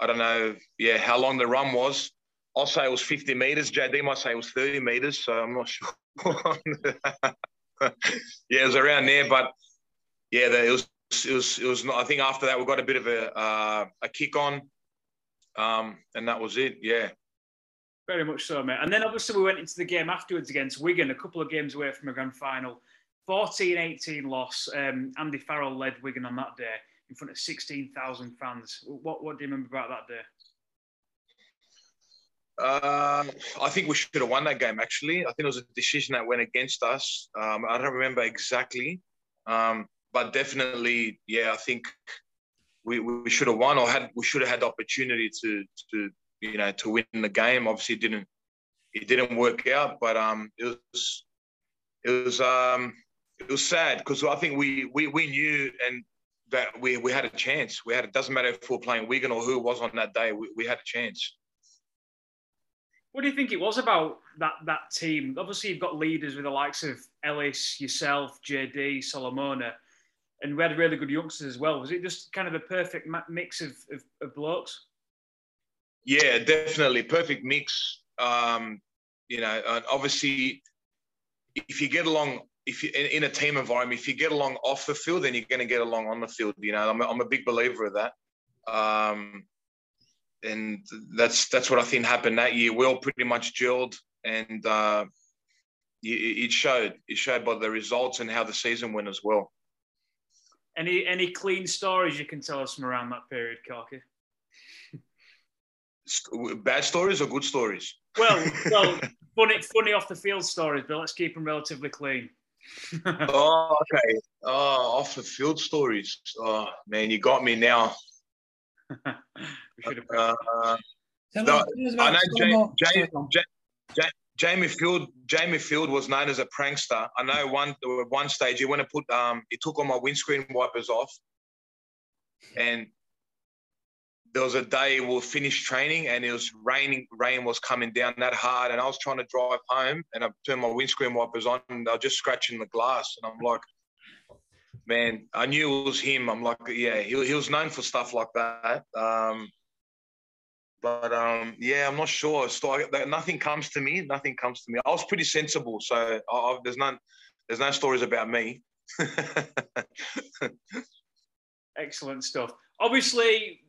I don't know, yeah, how long the run was. I'll say it was 50 meters. JD might say it was 30 meters, so I'm not <laughs> sure. <laughs> yeah, it was around there, but yeah, it was it was it was. Not, I think after that we got a bit of a uh, a kick on, um, and that was it. Yeah. Very much so, mate. And then obviously we went into the game afterwards against Wigan, a couple of games away from a grand final. 14-18 loss. Um, Andy Farrell led Wigan on that day in front of 16,000 fans. What what do you remember about that day? Uh, I think we should have won that game. Actually, I think it was a decision that went against us. Um, I don't remember exactly, um, but definitely, yeah, I think we, we should have won or had we should have had the opportunity to to you know to win the game. Obviously, it didn't it didn't work out, but um, it was it was um it was sad because I think we we we knew and that we we had a chance. We had it doesn't matter if we are playing Wigan or who was on that day. We, we had a chance. What do you think it was about that that team? Obviously, you've got leaders with the likes of Ellis, yourself, JD, Solomona, and we had really good youngsters as well. Was it just kind of a perfect mix of, of, of blokes? Yeah, definitely perfect mix. Um, you know, and obviously, if you get along, if you in, a team environment, if you get along off the field, then you're going to get along on the field. You know, I'm a, I'm a big believer of that. Um, and that's that's what I think happened that year. We all pretty much gelled, and uh, it showed. It showed by the results and how the season went as well. Any any clean stories you can tell us from around that period, Corky? Bad stories or good stories? Well, <laughs> well, funny funny off the field stories, but let's keep them relatively clean. <laughs> oh, okay. Oh, off the field stories. Oh man, you got me now. <laughs> Uh, no, I know Jamie, Jamie, Jamie, Jamie Field. Jamie Field was known as a prankster. I know one one stage he went to put um he took all my windscreen wipers off, and there was a day we finished training and it was raining. Rain was coming down that hard, and I was trying to drive home, and I turned my windscreen wipers on, and they were just scratching the glass, and I'm like, man, I knew it was him. I'm like, yeah, he, he was known for stuff like that. Um, but um, yeah, I'm not sure. So nothing comes to me. Nothing comes to me. I was pretty sensible, so I, I, there's none. There's no stories about me. <laughs> Excellent stuff. Obviously,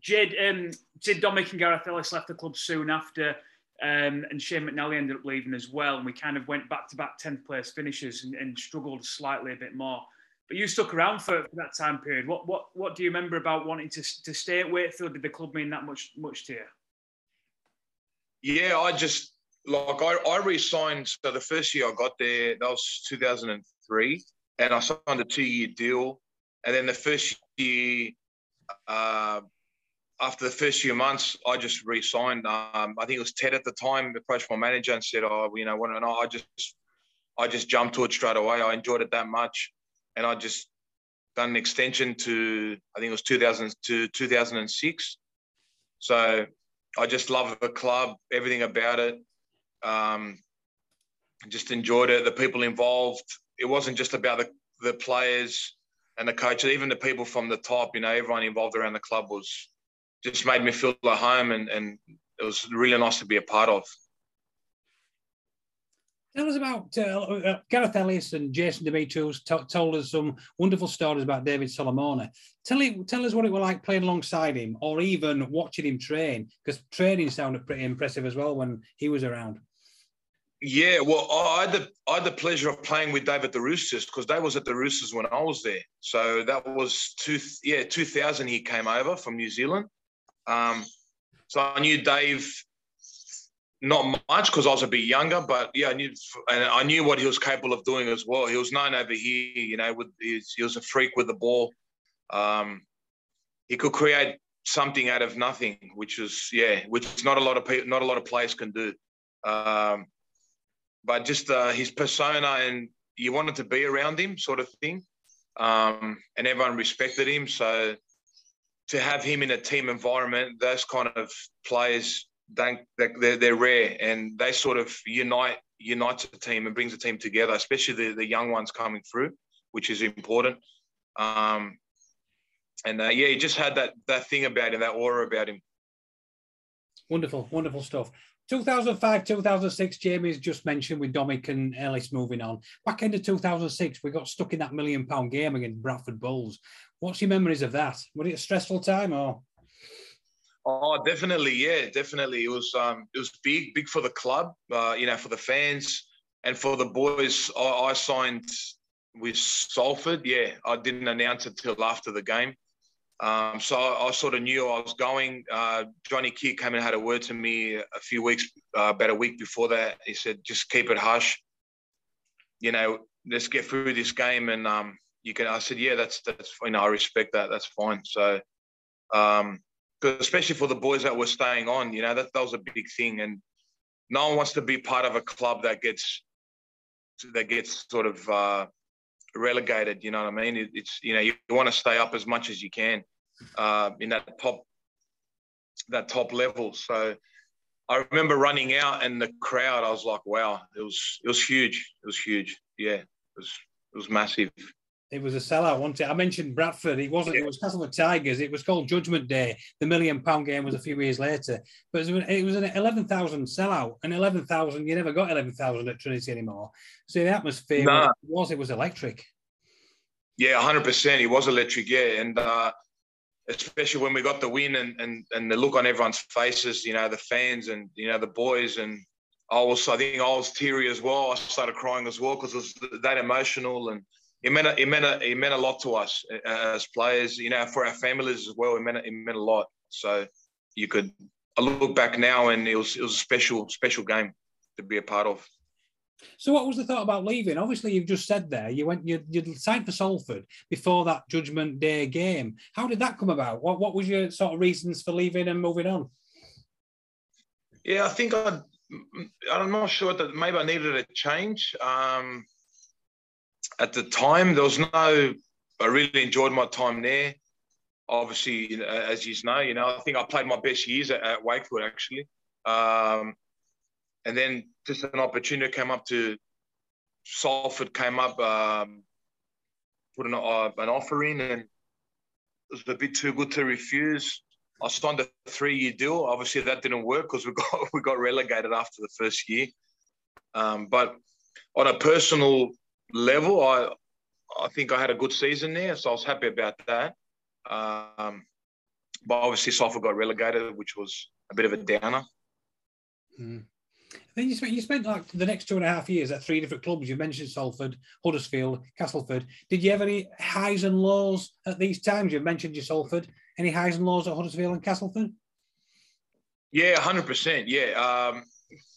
Jed, um, Sid Domic and Gareth Ellis left the club soon after, um, and Shane McNally ended up leaving as well. And we kind of went back to back 10th place finishes and, and struggled slightly a bit more. But you stuck around for, for, that time period. What what what do you remember about wanting to, to stay at Wakefield? Did the club mean that much much to you? Yeah, I just like I, I re-signed. So the first year I got there, that was 2003, and I signed a two-year deal. And then the first year, uh, after the first few months, I just re-signed. Um, I think it was Ted at the time approached my manager and said, "Oh, you know, what?" And I just, I just jumped to it straight away. I enjoyed it that much and I just done an extension to I think it was 2000 to 2006. So I just love the club, everything about it. Um, just enjoyed it. The people involved. It wasn't just about the the players and the coaches, even the people from the top. You know, everyone involved around the club was just made me feel at home, and and it was really nice to be a part of. Tell us about uh, uh, Gareth Ellis and Jason Demetriou t- told us some wonderful stories about David Solomona. Tell, tell us what it was like playing alongside him or even watching him train, because training sounded pretty impressive as well when he was around. Yeah, well, I had the I had the pleasure of playing with David the Roosters because Dave was at the Roosters when I was there. So that was two yeah two thousand. He came over from New Zealand. Um, so I knew Dave not much because I was a bit younger, but yeah, I knew and I knew what he was capable of doing as well. He was known over here, you know, with he was a freak with the ball. Um, he could create something out of nothing, which is yeah, which not a lot of people, not a lot of players can do. Um, but just uh, his persona and you wanted to be around him, sort of thing. um, and everyone respected him. So to have him in a team environment, those kind of players, don't, they're, they're rare, and they sort of unite unites the team and brings the team together, especially the, the young ones coming through, which is important. Um, and uh, yeah, he just had that that thing about him, that aura about him. Wonderful, wonderful stuff. 2005, 2006, Jamie's just mentioned with Dominic and Ellis moving on. Back into 2006, we got stuck in that million pound game against Bradford Bulls. What's your memories of that? Was it a stressful time or? Oh, definitely, yeah, definitely. It was um, it was big, big for the club, uh, you know, for the fans and for the boys. I, I signed with Salford. Yeah, I didn't announce it till after the game. Um, so I, I, sort of knew I was going. Uh, Johnny Kear came and had a word to me a few weeks, uh, about a week before that. He said, "Just keep it hush. You know, let's get through this game." And um, you can. I said, "Yeah, that's that's. You know, I respect that. That's fine." So, um, especially for the boys that were staying on, you know, that, that was a big thing. And no one wants to be part of a club that gets that gets sort of uh, relegated. You know what I mean? It, it's you know you want to stay up as much as you can uh, in that top that top level. So I remember running out and the crowd. I was like, wow, it was it was huge. It was huge. Yeah, it was it was massive. It was a sellout, wasn't it? I mentioned Bradford. It wasn't. It was Castleford Tigers. It was called Judgment Day. The million pound game was a few years later, but it was an eleven thousand sellout. And eleven thousand, you never got eleven thousand at Trinity anymore. So the atmosphere nah. was it was electric. Yeah, hundred percent. It was electric. Yeah, and uh, especially when we got the win and, and and the look on everyone's faces. You know, the fans and you know the boys and I was. I think I was teary as well. I started crying as well because it was that emotional and it meant a, it meant a, it meant a lot to us uh, as players. You know, for our families as well. It meant it meant a lot. So you could I look back now and it was it was a special special game to be a part of. So, what was the thought about leaving? Obviously, you've just said there you went you you signed for Salford before that Judgment Day game. How did that come about? What what was your sort of reasons for leaving and moving on? Yeah, I think I I'm not sure that maybe I needed a change. Um, at the time, there was no. I really enjoyed my time there. Obviously, as you know, you know, I think I played my best years at, at Wakefield actually. Um, and then just an opportunity came up to Salford came up, um, put an, uh, an offer in, and it was a bit too good to refuse. I signed a three-year deal. Obviously, that didn't work because we <laughs> got we got relegated after the first year. Um, but on a personal level, I I think I had a good season there, so I was happy about that. Um, but obviously, Salford got relegated, which was a bit of a downer. Mm. Then you spent you spent like the next two and a half years at three different clubs. You mentioned Salford, Huddersfield, Castleford. Did you have any highs and lows at these times? You mentioned your Salford. Any highs and lows at Huddersfield and Castleford? Yeah, hundred percent. Yeah, um,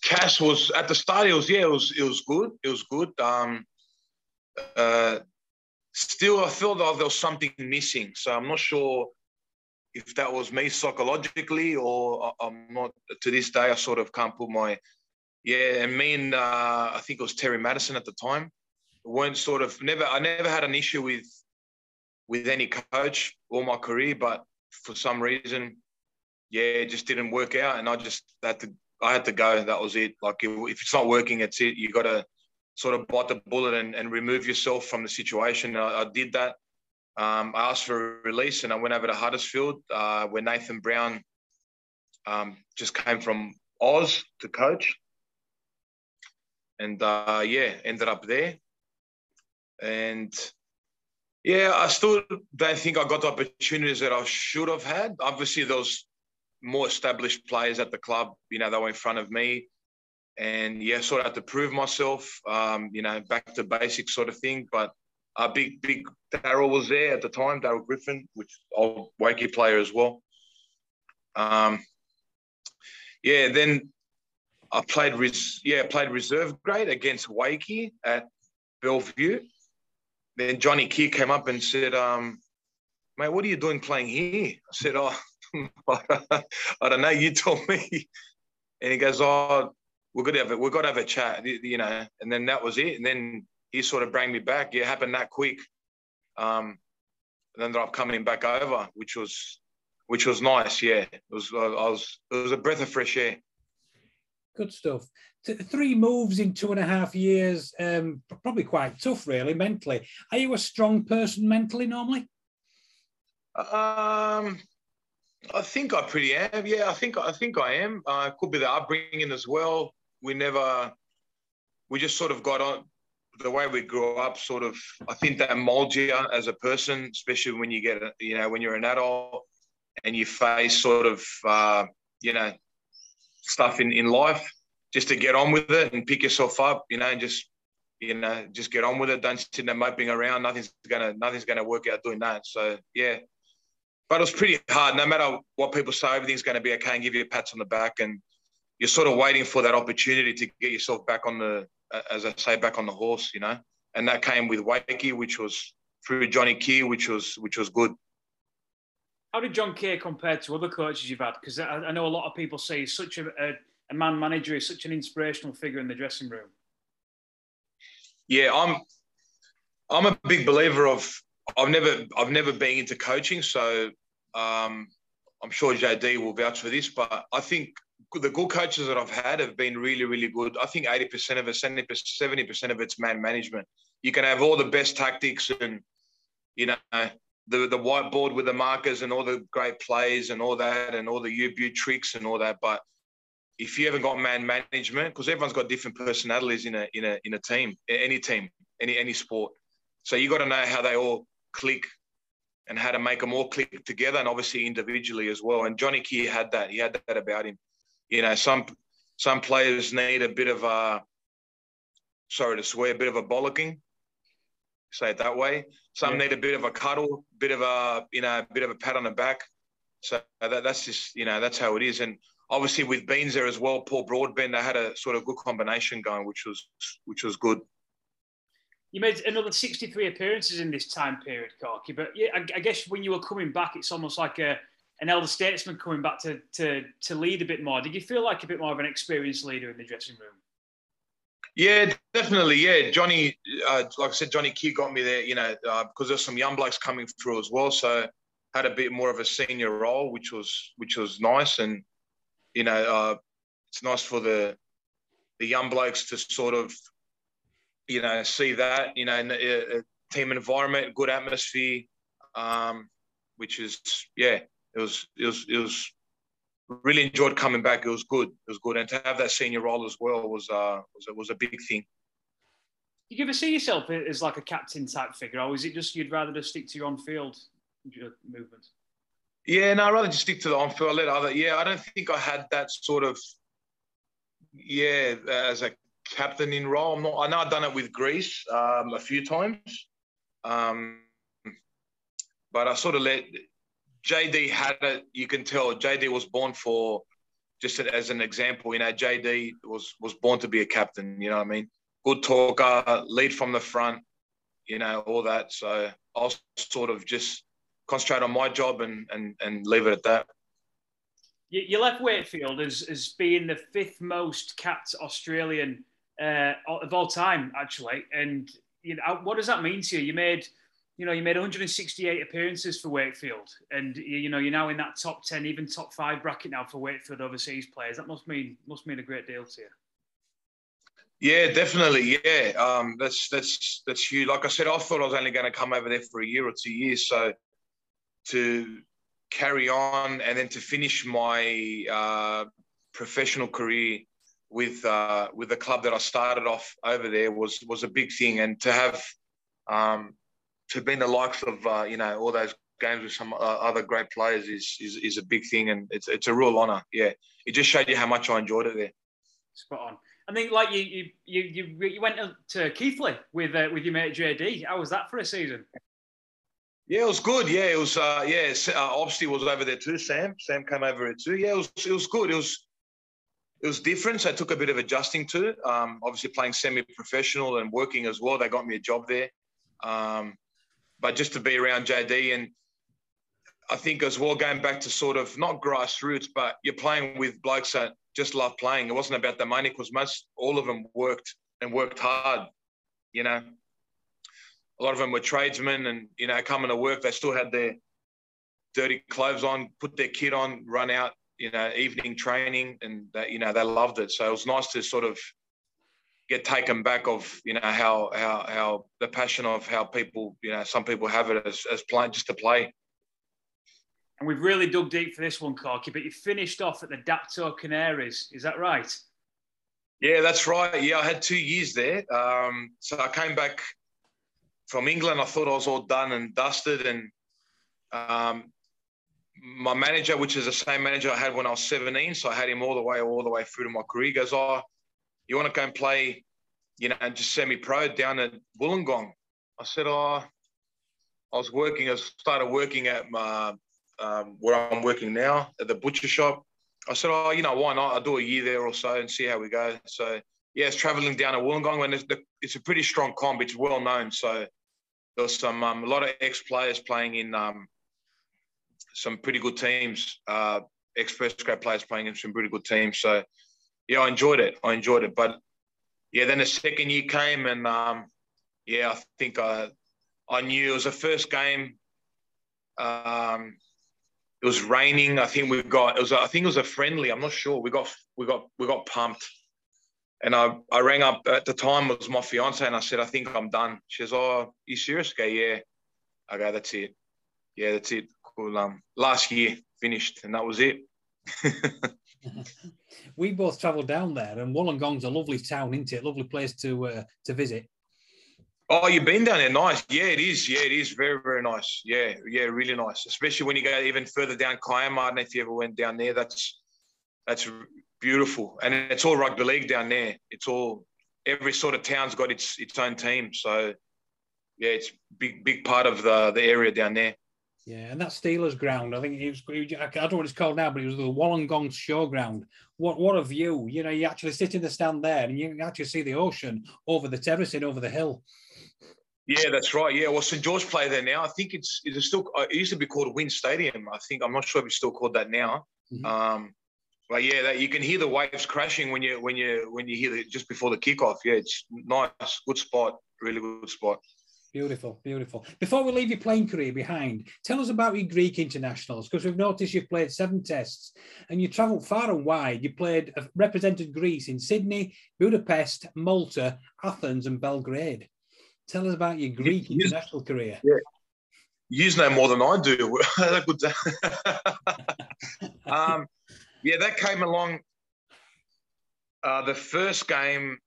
Cass was at the start. It was yeah, it was it was good. It was good. Um, uh, still, I feel that there was something missing. So I'm not sure if that was me psychologically or I'm not. To this day, I sort of can't put my yeah, and me and uh, I think it was Terry Matterson at the time weren't sort of never. I never had an issue with with any coach all my career, but for some reason, yeah, it just didn't work out, and I just had to. I had to go. That was it. Like if it's not working, it's it. You got to sort of bite the bullet and, and remove yourself from the situation. I, I did that. Um, I asked for a release, and I went over to Huddersfield, uh, where Nathan Brown um, just came from Oz to coach and uh, yeah, ended up there. And yeah, I still don't think I got the opportunities that I should have had. Obviously, those more established players at the club, you know, they were in front of me. And yeah, sort of had to prove myself, um, you know, back to basics sort of thing. But a big, big Darrell was there at the time, Darrell Griffin, which old Wakey player as well. Um, yeah, then I played res- yeah played reserve grade against Wakey at Belle Vue. Then Johnny Kear came up and said, um, "Mate, what are you doing playing here?" I said, "Oh, <laughs> I don't know. You told me." And he goes, "Oh, we're gonna have a, we're gonna have a chat, you know." And then that was it. And then he sort of brought me back. It happened that quick. Um, and ended up coming back over, which was which was nice. Yeah, it was. I was. It was a breath of fresh air. Good stuff. Three moves in two and a half years. Um, probably quite tough, really, mentally. Are you a strong person mentally normally? Um, I think I pretty am. Yeah, I think I think I am. Uh, could be the upbringing as well. We never, we just sort of got on the way we grew up. Sort of, I think that molds you as a person, especially when you get, you know, when you're an adult and you face sort of, uh, you know, stuff in in life. Just to get on with it and pick yourself up, you know, and just you know, just get on with it. Don't sit there moping around. Nothing's gonna nothing's gonna work out doing that. So yeah, but it was pretty hard. No matter what people say, everything's to be okay and give you pats on the back, and you're sort of waiting for that opportunity to get yourself back on the, as I say, back on the horse, you know. And that came with Wakey, which was through Johnny Kear, which was which was good. How did John Kear compare to other coaches you've had? Because I, I, know a lot of people say he's such a, a, a man manager, he's such an inspirational figure in the dressing room. Yeah, I'm I'm a big believer of I've never I've never been into coaching, so um, I'm sure JD will vouch for this. But I think the good coaches that I've had have been really, really good. I think 80% of it, 70% of it's man management. You can have all the best tactics and you know the the whiteboard with the markers and all the great plays and all that and all the U tricks and all that, but if you haven't got man management, because everyone's got different personalities in a in a in a team, any team, any any sport. So you got to know how they all click and how to make them all click together and obviously individually as well. And Johnny Kear had that. He had that about him. You know, some some players need a bit of a sorry to swear, a bit of a bollocking. Say it that way. Some yeah. need a bit of a cuddle, bit of a you know, a bit of a pat on the back. So that, that's just you know that's how it is. And obviously with Beans there as well, Paul Broadbent, they had a sort of good combination going, which was which was good. You made another 63 appearances in this time period, Corky. But yeah, I, I, guess when you were coming back, it's almost like a, an elder statesman coming back to, to, to lead a bit more. Did you feel like a bit more of an experienced leader in the dressing room? Yeah, definitely. Yeah, Johnny, uh, like I said, Johnny Kear got me there, you know, uh, because there's some young blokes coming through as well. So had a bit more of a senior role, which was which was nice, and you know, uh, it's nice for the the young blokes to sort of you know, see that, you know, in a team environment, good atmosphere, um, which is, yeah, it was, it was, it was really enjoyed coming back. It was good. It was good. And to have that senior role as well was, uh, was, was a big thing. You ever see yourself as like a captain type figure, or is it just you'd rather just stick to your on-field movement? Yeah, no, I'd rather just stick to the on-field. I let other. Yeah, I don't think I had that sort of. Yeah, as a captain in role. I'm not, I know I've done it with Greece um, a few times, um, but I sort of let JD had it. You can tell JD was born for just as an example. You know, JD was was born to be a captain. You know what I mean? Good talker, lead from the front. You know all that. So I'll sort of just concentrate on my job and and and leave it at that. You left Wakefield as, as being the fifth most capped Australian uh, of all time, actually. And you know, what does that mean to you? You made, you know, you made 168 appearances for Wakefield, and you know, you're now in that top 10, even top five bracket now for Wakefield overseas players. That must mean must mean a great deal to you. Yeah, definitely. Yeah, um, that's that's that's huge. Like I said, I thought I was only going to come over there for a year or two years, so to carry on and then to finish my uh, professional career with uh, with the club that I started off over there was was a big thing, and to have um, to be in the likes of uh, you know all those games with some uh, other great players is, is is a big thing, and it's it's a real honour. Yeah, it just showed you how much I enjoyed it there. Spot on. I think like you you you you, you went to Keighley with uh, with your mate JD. How was that for a season? Yeah, it was good. Yeah, it was. Uh, yeah, uh, obviously was over there too. Sam, Sam came over there too. Yeah, it was. It was good. It was it was different. So I took a bit of adjusting to. Um, obviously, playing semi-professional and working as well, they got me a job there. Um, but just to be around JD and I think as well going back to sort of not grassroots, but you're playing with blokes that just love playing. It wasn't about the money because most all of them worked and worked hard, you know. a lot of them were tradesmen, and you know, coming to work, they still had their dirty clothes on, put their kit on, run out, you know, evening training, and that you know they loved it. So it was nice to sort of get taken back of you know how how how the passion of how people you know some people have it as as playing just to play. And we've really dug deep for this one, Corky. But you finished off at the Dapto Canaries, is that right? Yeah, that's right. Yeah, I had two years there. Um, so I came back from England. I thought I was all done and dusted, and um, my manager, which is the same manager I had when I was 17, so I had him all the way, all the way through to my career. Goes, "Oh, you want to go and play, you know, and just semi-pro down at Wollongong?" I said, "Oh, I was working. I started working at my um, where I'm working now at the butcher shop. I said, "Oh, you know, why not? I'll do a year there or so and see how we go." So yeah, it's traveling down to Wollongong, and it's, it's a pretty strong comp. It's well known, so there's some um, a lot of ex players playing in um, some pretty good teams, uh, ex first grade players playing in some pretty good teams. So, yeah, I enjoyed it. I enjoyed it. But yeah, then the second year came, and um, yeah, I think I I knew it was the first game. Um, it was raining. I think we got it was. I think it was a friendly. I'm not sure. We got we got we got pumped. And I, I rang up at the time was my fiance and I said, I think I'm done. She says, Oh, you serious? Go, yeah. I that's it. Yeah, that's it cool. Um, last year finished, and that was it. <laughs> we both travelled down there, and Wollongong's a lovely town, isn't it? Lovely place to uh, to visit. Oh, you've been down there? Nice. Yeah, it is. Yeah, it is very, very nice. Yeah, yeah, really nice. Especially when you go even further down Kiama. Know if you ever went down there. That's that's beautiful, and it's all rugby league down there. It's all every sort of town's got its its own team. So yeah, it's big big part of the the area down there. Yeah, and that Steelers ground, I think it was, I don't know what it's called now, but it was the Wollongong Showground. What what a view. You know, you actually sit in the stand there and you can actually see the ocean over the terracing, over the hill. Yeah, that's right. Yeah, well, St George play there now. I think it's it's still uh, it used to be called WIN Stadium. I think I'm not sure if it's still called that now. Mm-hmm. Um, but yeah, that, you can hear the waves crashing when you when you when you hear it just before the kickoff. Yeah, it's nice, good spot, really good spot. Beautiful, beautiful. Before we leave your playing career behind, tell us about your Greek internationals because we've noticed you've played seven tests and you travelled far and wide. You played, uh, represented Greece in Sydney, Budapest, Malta, Athens, and Belgrade. Tell us about your Greek you, international career. Yeah. You know more than I do. <laughs> <laughs> um, yeah, that came along. Uh, the first game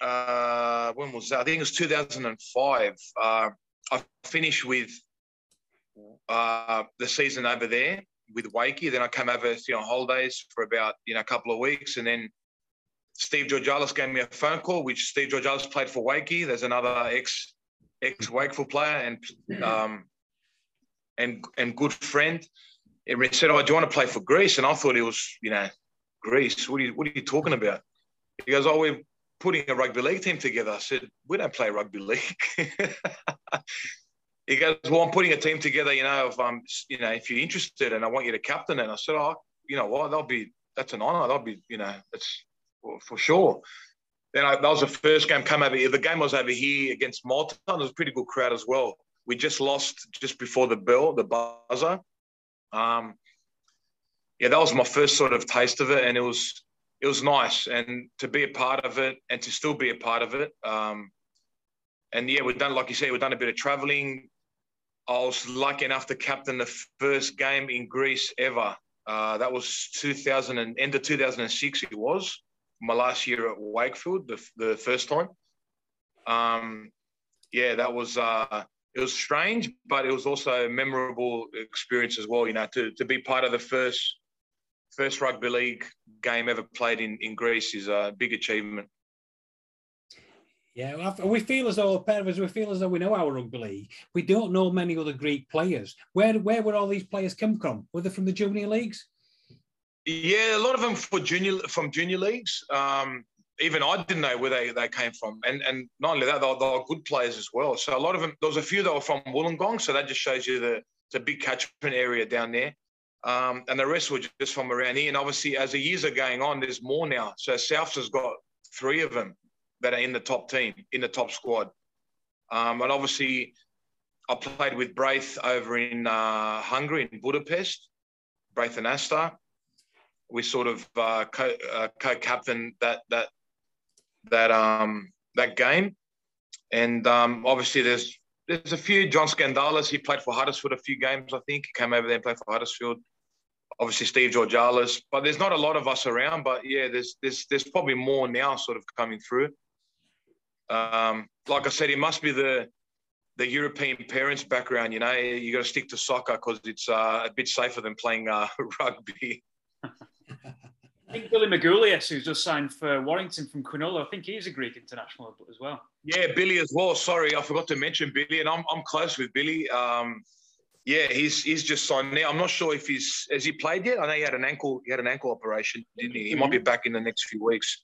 uh, when was that? I think it was 2005. Uh, I finished with uh, the season over there with Wakey. Then I came over you know holidays for about you know a couple of weeks, and then Steve Georgalis gave me a phone call, which Steve Georgalis played for Wakey. There's another ex ex Wakefield player and um, and and good friend. And said, "Oh, do you want to play for Greece?" And I thought it was you know Greece. What are you what are you talking about? He goes, "Oh, we're putting a rugby league team together. I said, we don't play rugby league. <laughs> he goes, well, I'm putting a team together, you know, if I'm, you know, if you're interested and I want you to captain it. I said, oh, you know what, that'll be, that's an honor. That'll be, you know, that's for, for sure. Then I, that was the first game come over here. The game was over here against Malta. There was a pretty good crowd as well. We just lost just before the bell, the buzzer. Um, yeah, that was my first sort of taste of it. And it was, it was nice and to be a part of it and to still be a part of it. Um, and yeah, we've done, like you said, we've done a bit of traveling. I was lucky enough to captain the first game in Greece ever. Uh, that was 2000 and end of 2006. It was my last year at Wakefield, the, the first time. Um, yeah, that was uh, it was strange, but it was also a memorable experience as well. You know, to to be part of the first first rugby league game ever played in, in Greece is a big achievement. Yeah, we feel as though, as we feel as though we know our rugby league. We don't know many other Greek players. Where where would all these players come from? Were they from the junior leagues? Yeah, a lot of them for junior from junior leagues. Um, even I didn't know where they, they came from, and and not only that, they're, they were good players as well. So a lot of them, there was a few that were from Wollongong, so that just shows you the a big catchment area down there. Um, and the rest were just from around here. And obviously, as the years are going on, there's more now. So Souths has got three of them that are in the top team, in the top squad. Um, and obviously, I played with Braith over in uh, Hungary, in Budapest, Braith Anasta. We sort of uh, co- uh, that that that um, that game, and um, obviously there's there's a few John Skandalis. He played for Huddersfield a few games, I think. He came over there and played for Huddersfield. Obviously Steve Georgalis, but there's not a lot of us around. But yeah, there's there's there's probably more now, sort of coming through. Um, like I said, it must be the the European parents' background. You know, you got to stick to soccer because it's uh, a bit safer than playing uh, <laughs> rugby. I think Billy Magoulias, who's just signed for Warrington from Cronulla, I think he's a Greek international as well. Yeah, Billy as well. Sorry, I forgot to mention Billy, and I'm, I'm close with Billy. Um, yeah, he's he's just signed now. I'm not sure if he's has he played yet. I know he had an ankle he had an ankle operation, didn't he? He might be back in the next few weeks.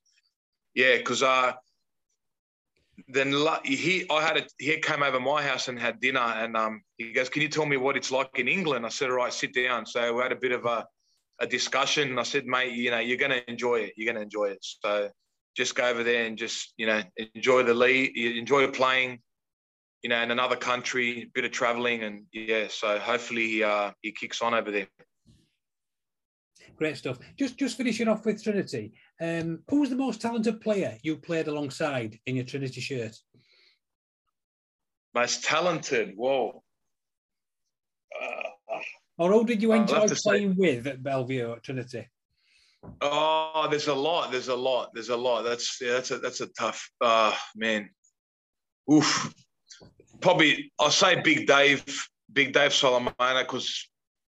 Yeah, because uh, then he I had a he came over my house and had dinner, and um, he goes, "Can you tell me what it's like in England?" I said, "All right, sit down." So we had a bit of a a discussion. And I said, "Mate, you know, you're going to enjoy it. You're going to enjoy it." So just go over there and just you know enjoy the league, enjoy playing, you know, in another country, a bit of traveling, and yeah. So hopefully uh, he kicks on over there. Great stuff. Just just finishing off with Trinity. Um, who was the most talented player you played alongside in your Trinity shirt? Most talented. Whoa. Uh, or who did you enjoy playing say... with at Belle Vue at Trinity? Oh, there's a lot. There's a lot. There's a lot. That's yeah, that's a that's a tough uh man. Oof. Probably I'll say Big Dave, Big Dave Solomona, because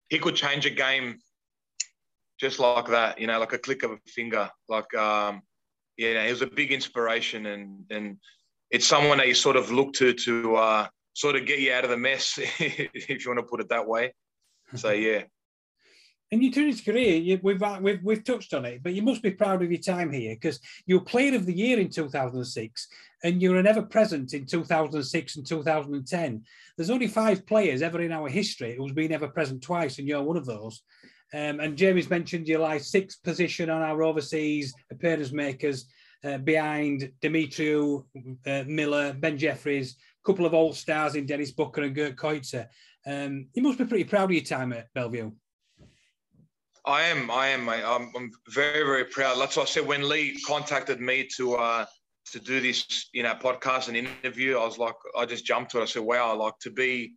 he could change a game just like that, you know, like a click of a finger. Like um yeah, he was a big inspiration and and it's someone that you sort of look to to uh sort of get you out of the mess, <laughs> if you want to put it that way. So yeah in your tennis career, you, we've, uh, we've we've touched on it, but you must be proud of your time here because you were Player of the Year in 2006, and you were ever present in 2006 and 2010. There's only five players ever in our history who's been ever present twice, and you're one of those. Um, and Jamie's mentioned you lie sixth position on our overseas appearance makers uh, behind Demetriou, uh, Miller, Ben Jeffries, a couple of old stars in Dennis Booker and Gert Coetzer. Um, you must be pretty proud of your time at Belle Vue. I am. I am. Mate. I'm, I'm very, very proud. That's what I said when Lee contacted me to uh, to do this, you know, podcast and interview. I was like, I just jumped to it. I said, "Wow, like to be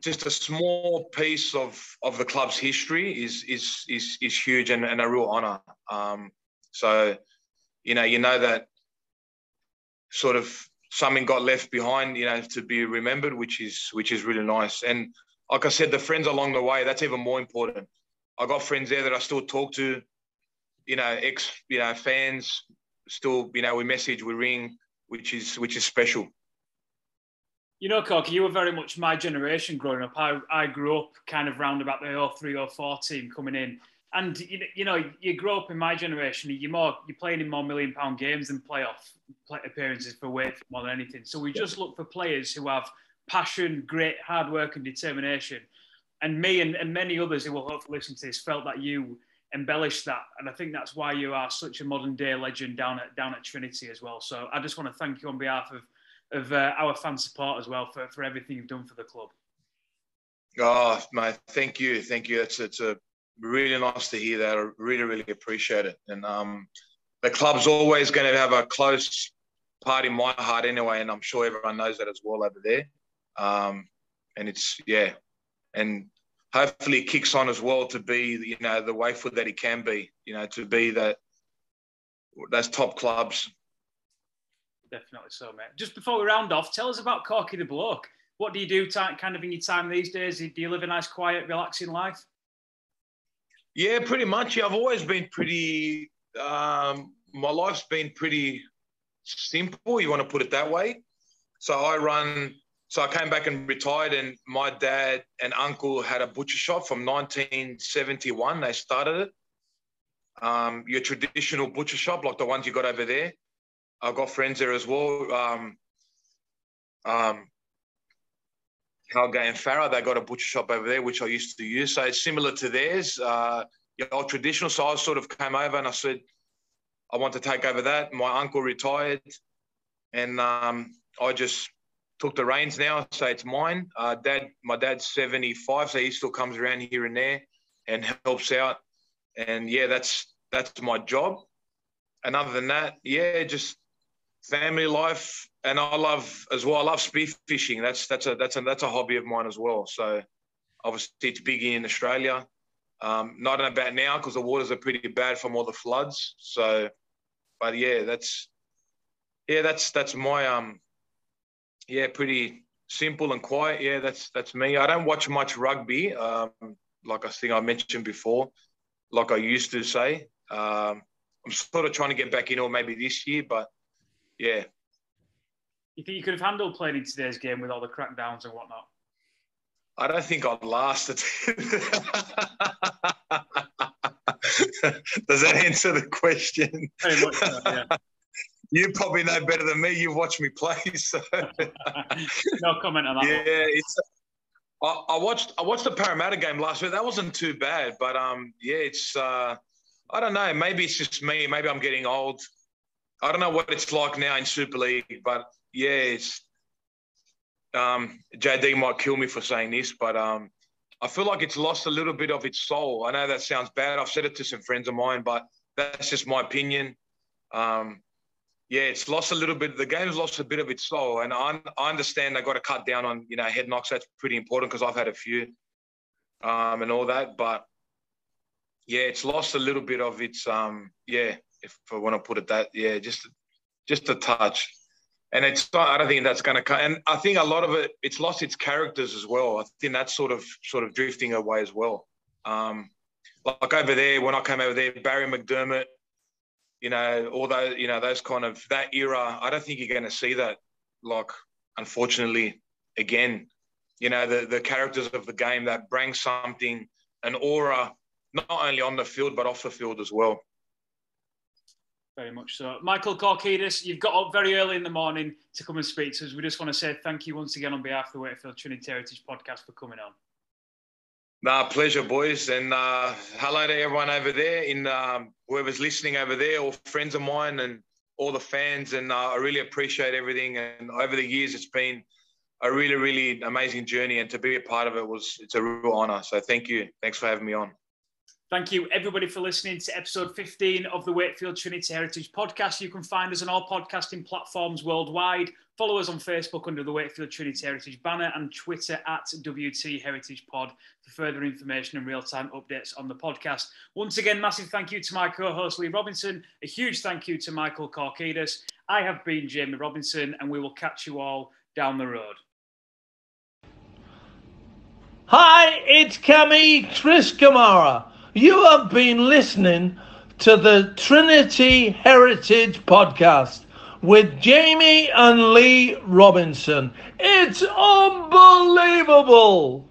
just a small piece of of the club's history is is is is huge and, and a real honor. Um, so, you know, you know that sort of something got left behind, you know, to be remembered, which is which is really nice. And like I said, the friends along the way, that's even more important I got friends there that I still talk to, you know, ex, you know, fans. Still, you know, we message, we ring, which is which is special. You know, Corky, you were very much my generation growing up. I, I grew up kind of round about the 03 or 04 team coming in. And, you, you know, you grow up in my generation, you're, more, you're playing in more million pound games than playoff play appearances for weight more than anything. So we just look for players who have passion, great hard work and determination and me and, and many others who will hopefully listen to this felt that you embellished that, and I think that's why you are such a modern day legend down at down at Trinity as well. So I just want to thank you on behalf of of uh, our fan support as well for, for everything you've done for the club. Oh, mate, thank you, thank you. It's it's a really nice to hear that. I really really appreciate it, and um, the club's always going to have a close part in my heart anyway, and I'm sure everyone knows that as well over there. Um, and it's yeah, and hopefully it kicks on as well to be you know the wafer that he can be you know to be that those top clubs. Definitely so mate. Just before we round off tell us about corky the bloke. What do you do kind of in your time these days? Do you live a nice quiet relaxing life? Yeah pretty much. Yeah, i've always been pretty um, my life's been pretty simple you want to put it that way. So i run so I came back and retired, and my dad and uncle had a butcher shop from 1971. They started it. Um, your traditional butcher shop, like the ones you got over there. I've got friends there as well. Um, um, and Farah, they got a butcher shop over there, which I used to use. So it's similar to theirs. Uh, old traditional. So I sort of came over and I said, I want to take over that. My uncle retired, and um, I just took the reins now, so it's mine. Uh, dad, my dad's 75, so he still comes around here and there and helps out. And yeah, that's that's my job. And other than that, yeah, just family life. And I love as well. I love spear fishing. That's that's a that's a that's a hobby of mine as well. So obviously it's big in Australia. Um, not in about now because the waters are pretty bad from all the floods. So, but yeah, that's yeah, that's that's my um yeah, pretty simple and quiet. Yeah, that's that's me. I don't watch much rugby, um, like I think I mentioned before, like I used to say. Um, I'm sort of trying to get back in, or maybe this year, but yeah. You think you could have handled playing in today's game with all the crackdowns and whatnot? I don't think I'd last it. <laughs> Does that answer the question? Very much so, yeah. You probably know better than me. You've watched me play, <laughs> so no comment on that. Yeah, it's. I, I watched I watched the Parramatta game last week. That wasn't too bad, but um, yeah, it's. Uh, I don't know. Maybe it's just me. Maybe I'm getting old. I don't know what it's like now in Super League, but yeah, it's. Um, JD might kill me for saying this, but um, I feel like it's lost a little bit of its soul. I know that sounds bad. I've said it to some friends of mine, but that's just my opinion. Um, yeah, it's lost a little bit. The game's lost a bit of its soul, and I, I understand they got to cut down on you know head knocks. That's pretty important because I've had a few, um, and all that. But yeah, it's lost a little bit of its um, yeah, if I want to put it that, yeah, just just a touch. And it's I don't think that's going to come. And I think a lot of it, it's lost its characters as well. I think that's sort of sort of drifting away as well. Um, like over there, when I came over there, Barrie McDermott, you know, all those, you know, those kind of that era. I don't think you're going to see that. Like, unfortunately, again, you know, the the characters of the game that bring something, an aura, not only on the field but off the field as well. Very much so. Michael Korkidas, you've got up very early in the morning to come and speak to us. We just want to say thank you once again on behalf of the Wakefield Trinity Heritage podcast for coming on. Nah, pleasure, boys, and uh, hello to everyone over there, in um, whoever's listening over there, or friends of mine, and all the fans. And uh, I really appreciate everything. And over the years, it's been a really, really amazing journey, and to be a part of it was it's a real honour. So thank you. Thanks for having me on. Thank you, everybody, for listening to episode 15 of the Wakefield Trinity Heritage podcast. You can find us on all podcasting platforms worldwide. Follow us on Facebook under the Wakefield Trinity Heritage banner and Twitter at WT Heritage Pod for further information and real time updates on the podcast. Once again, massive thank you to my co host Lee Robinson. A huge thank you to Michael Korkidas. I have been Jamie Robinson, and we will catch you all down the road. Hi, it's Kammy Chris Kamara. You have been listening to the Trinity Heritage Podcast with Jamie and Lee Robinson. It's unbelievable.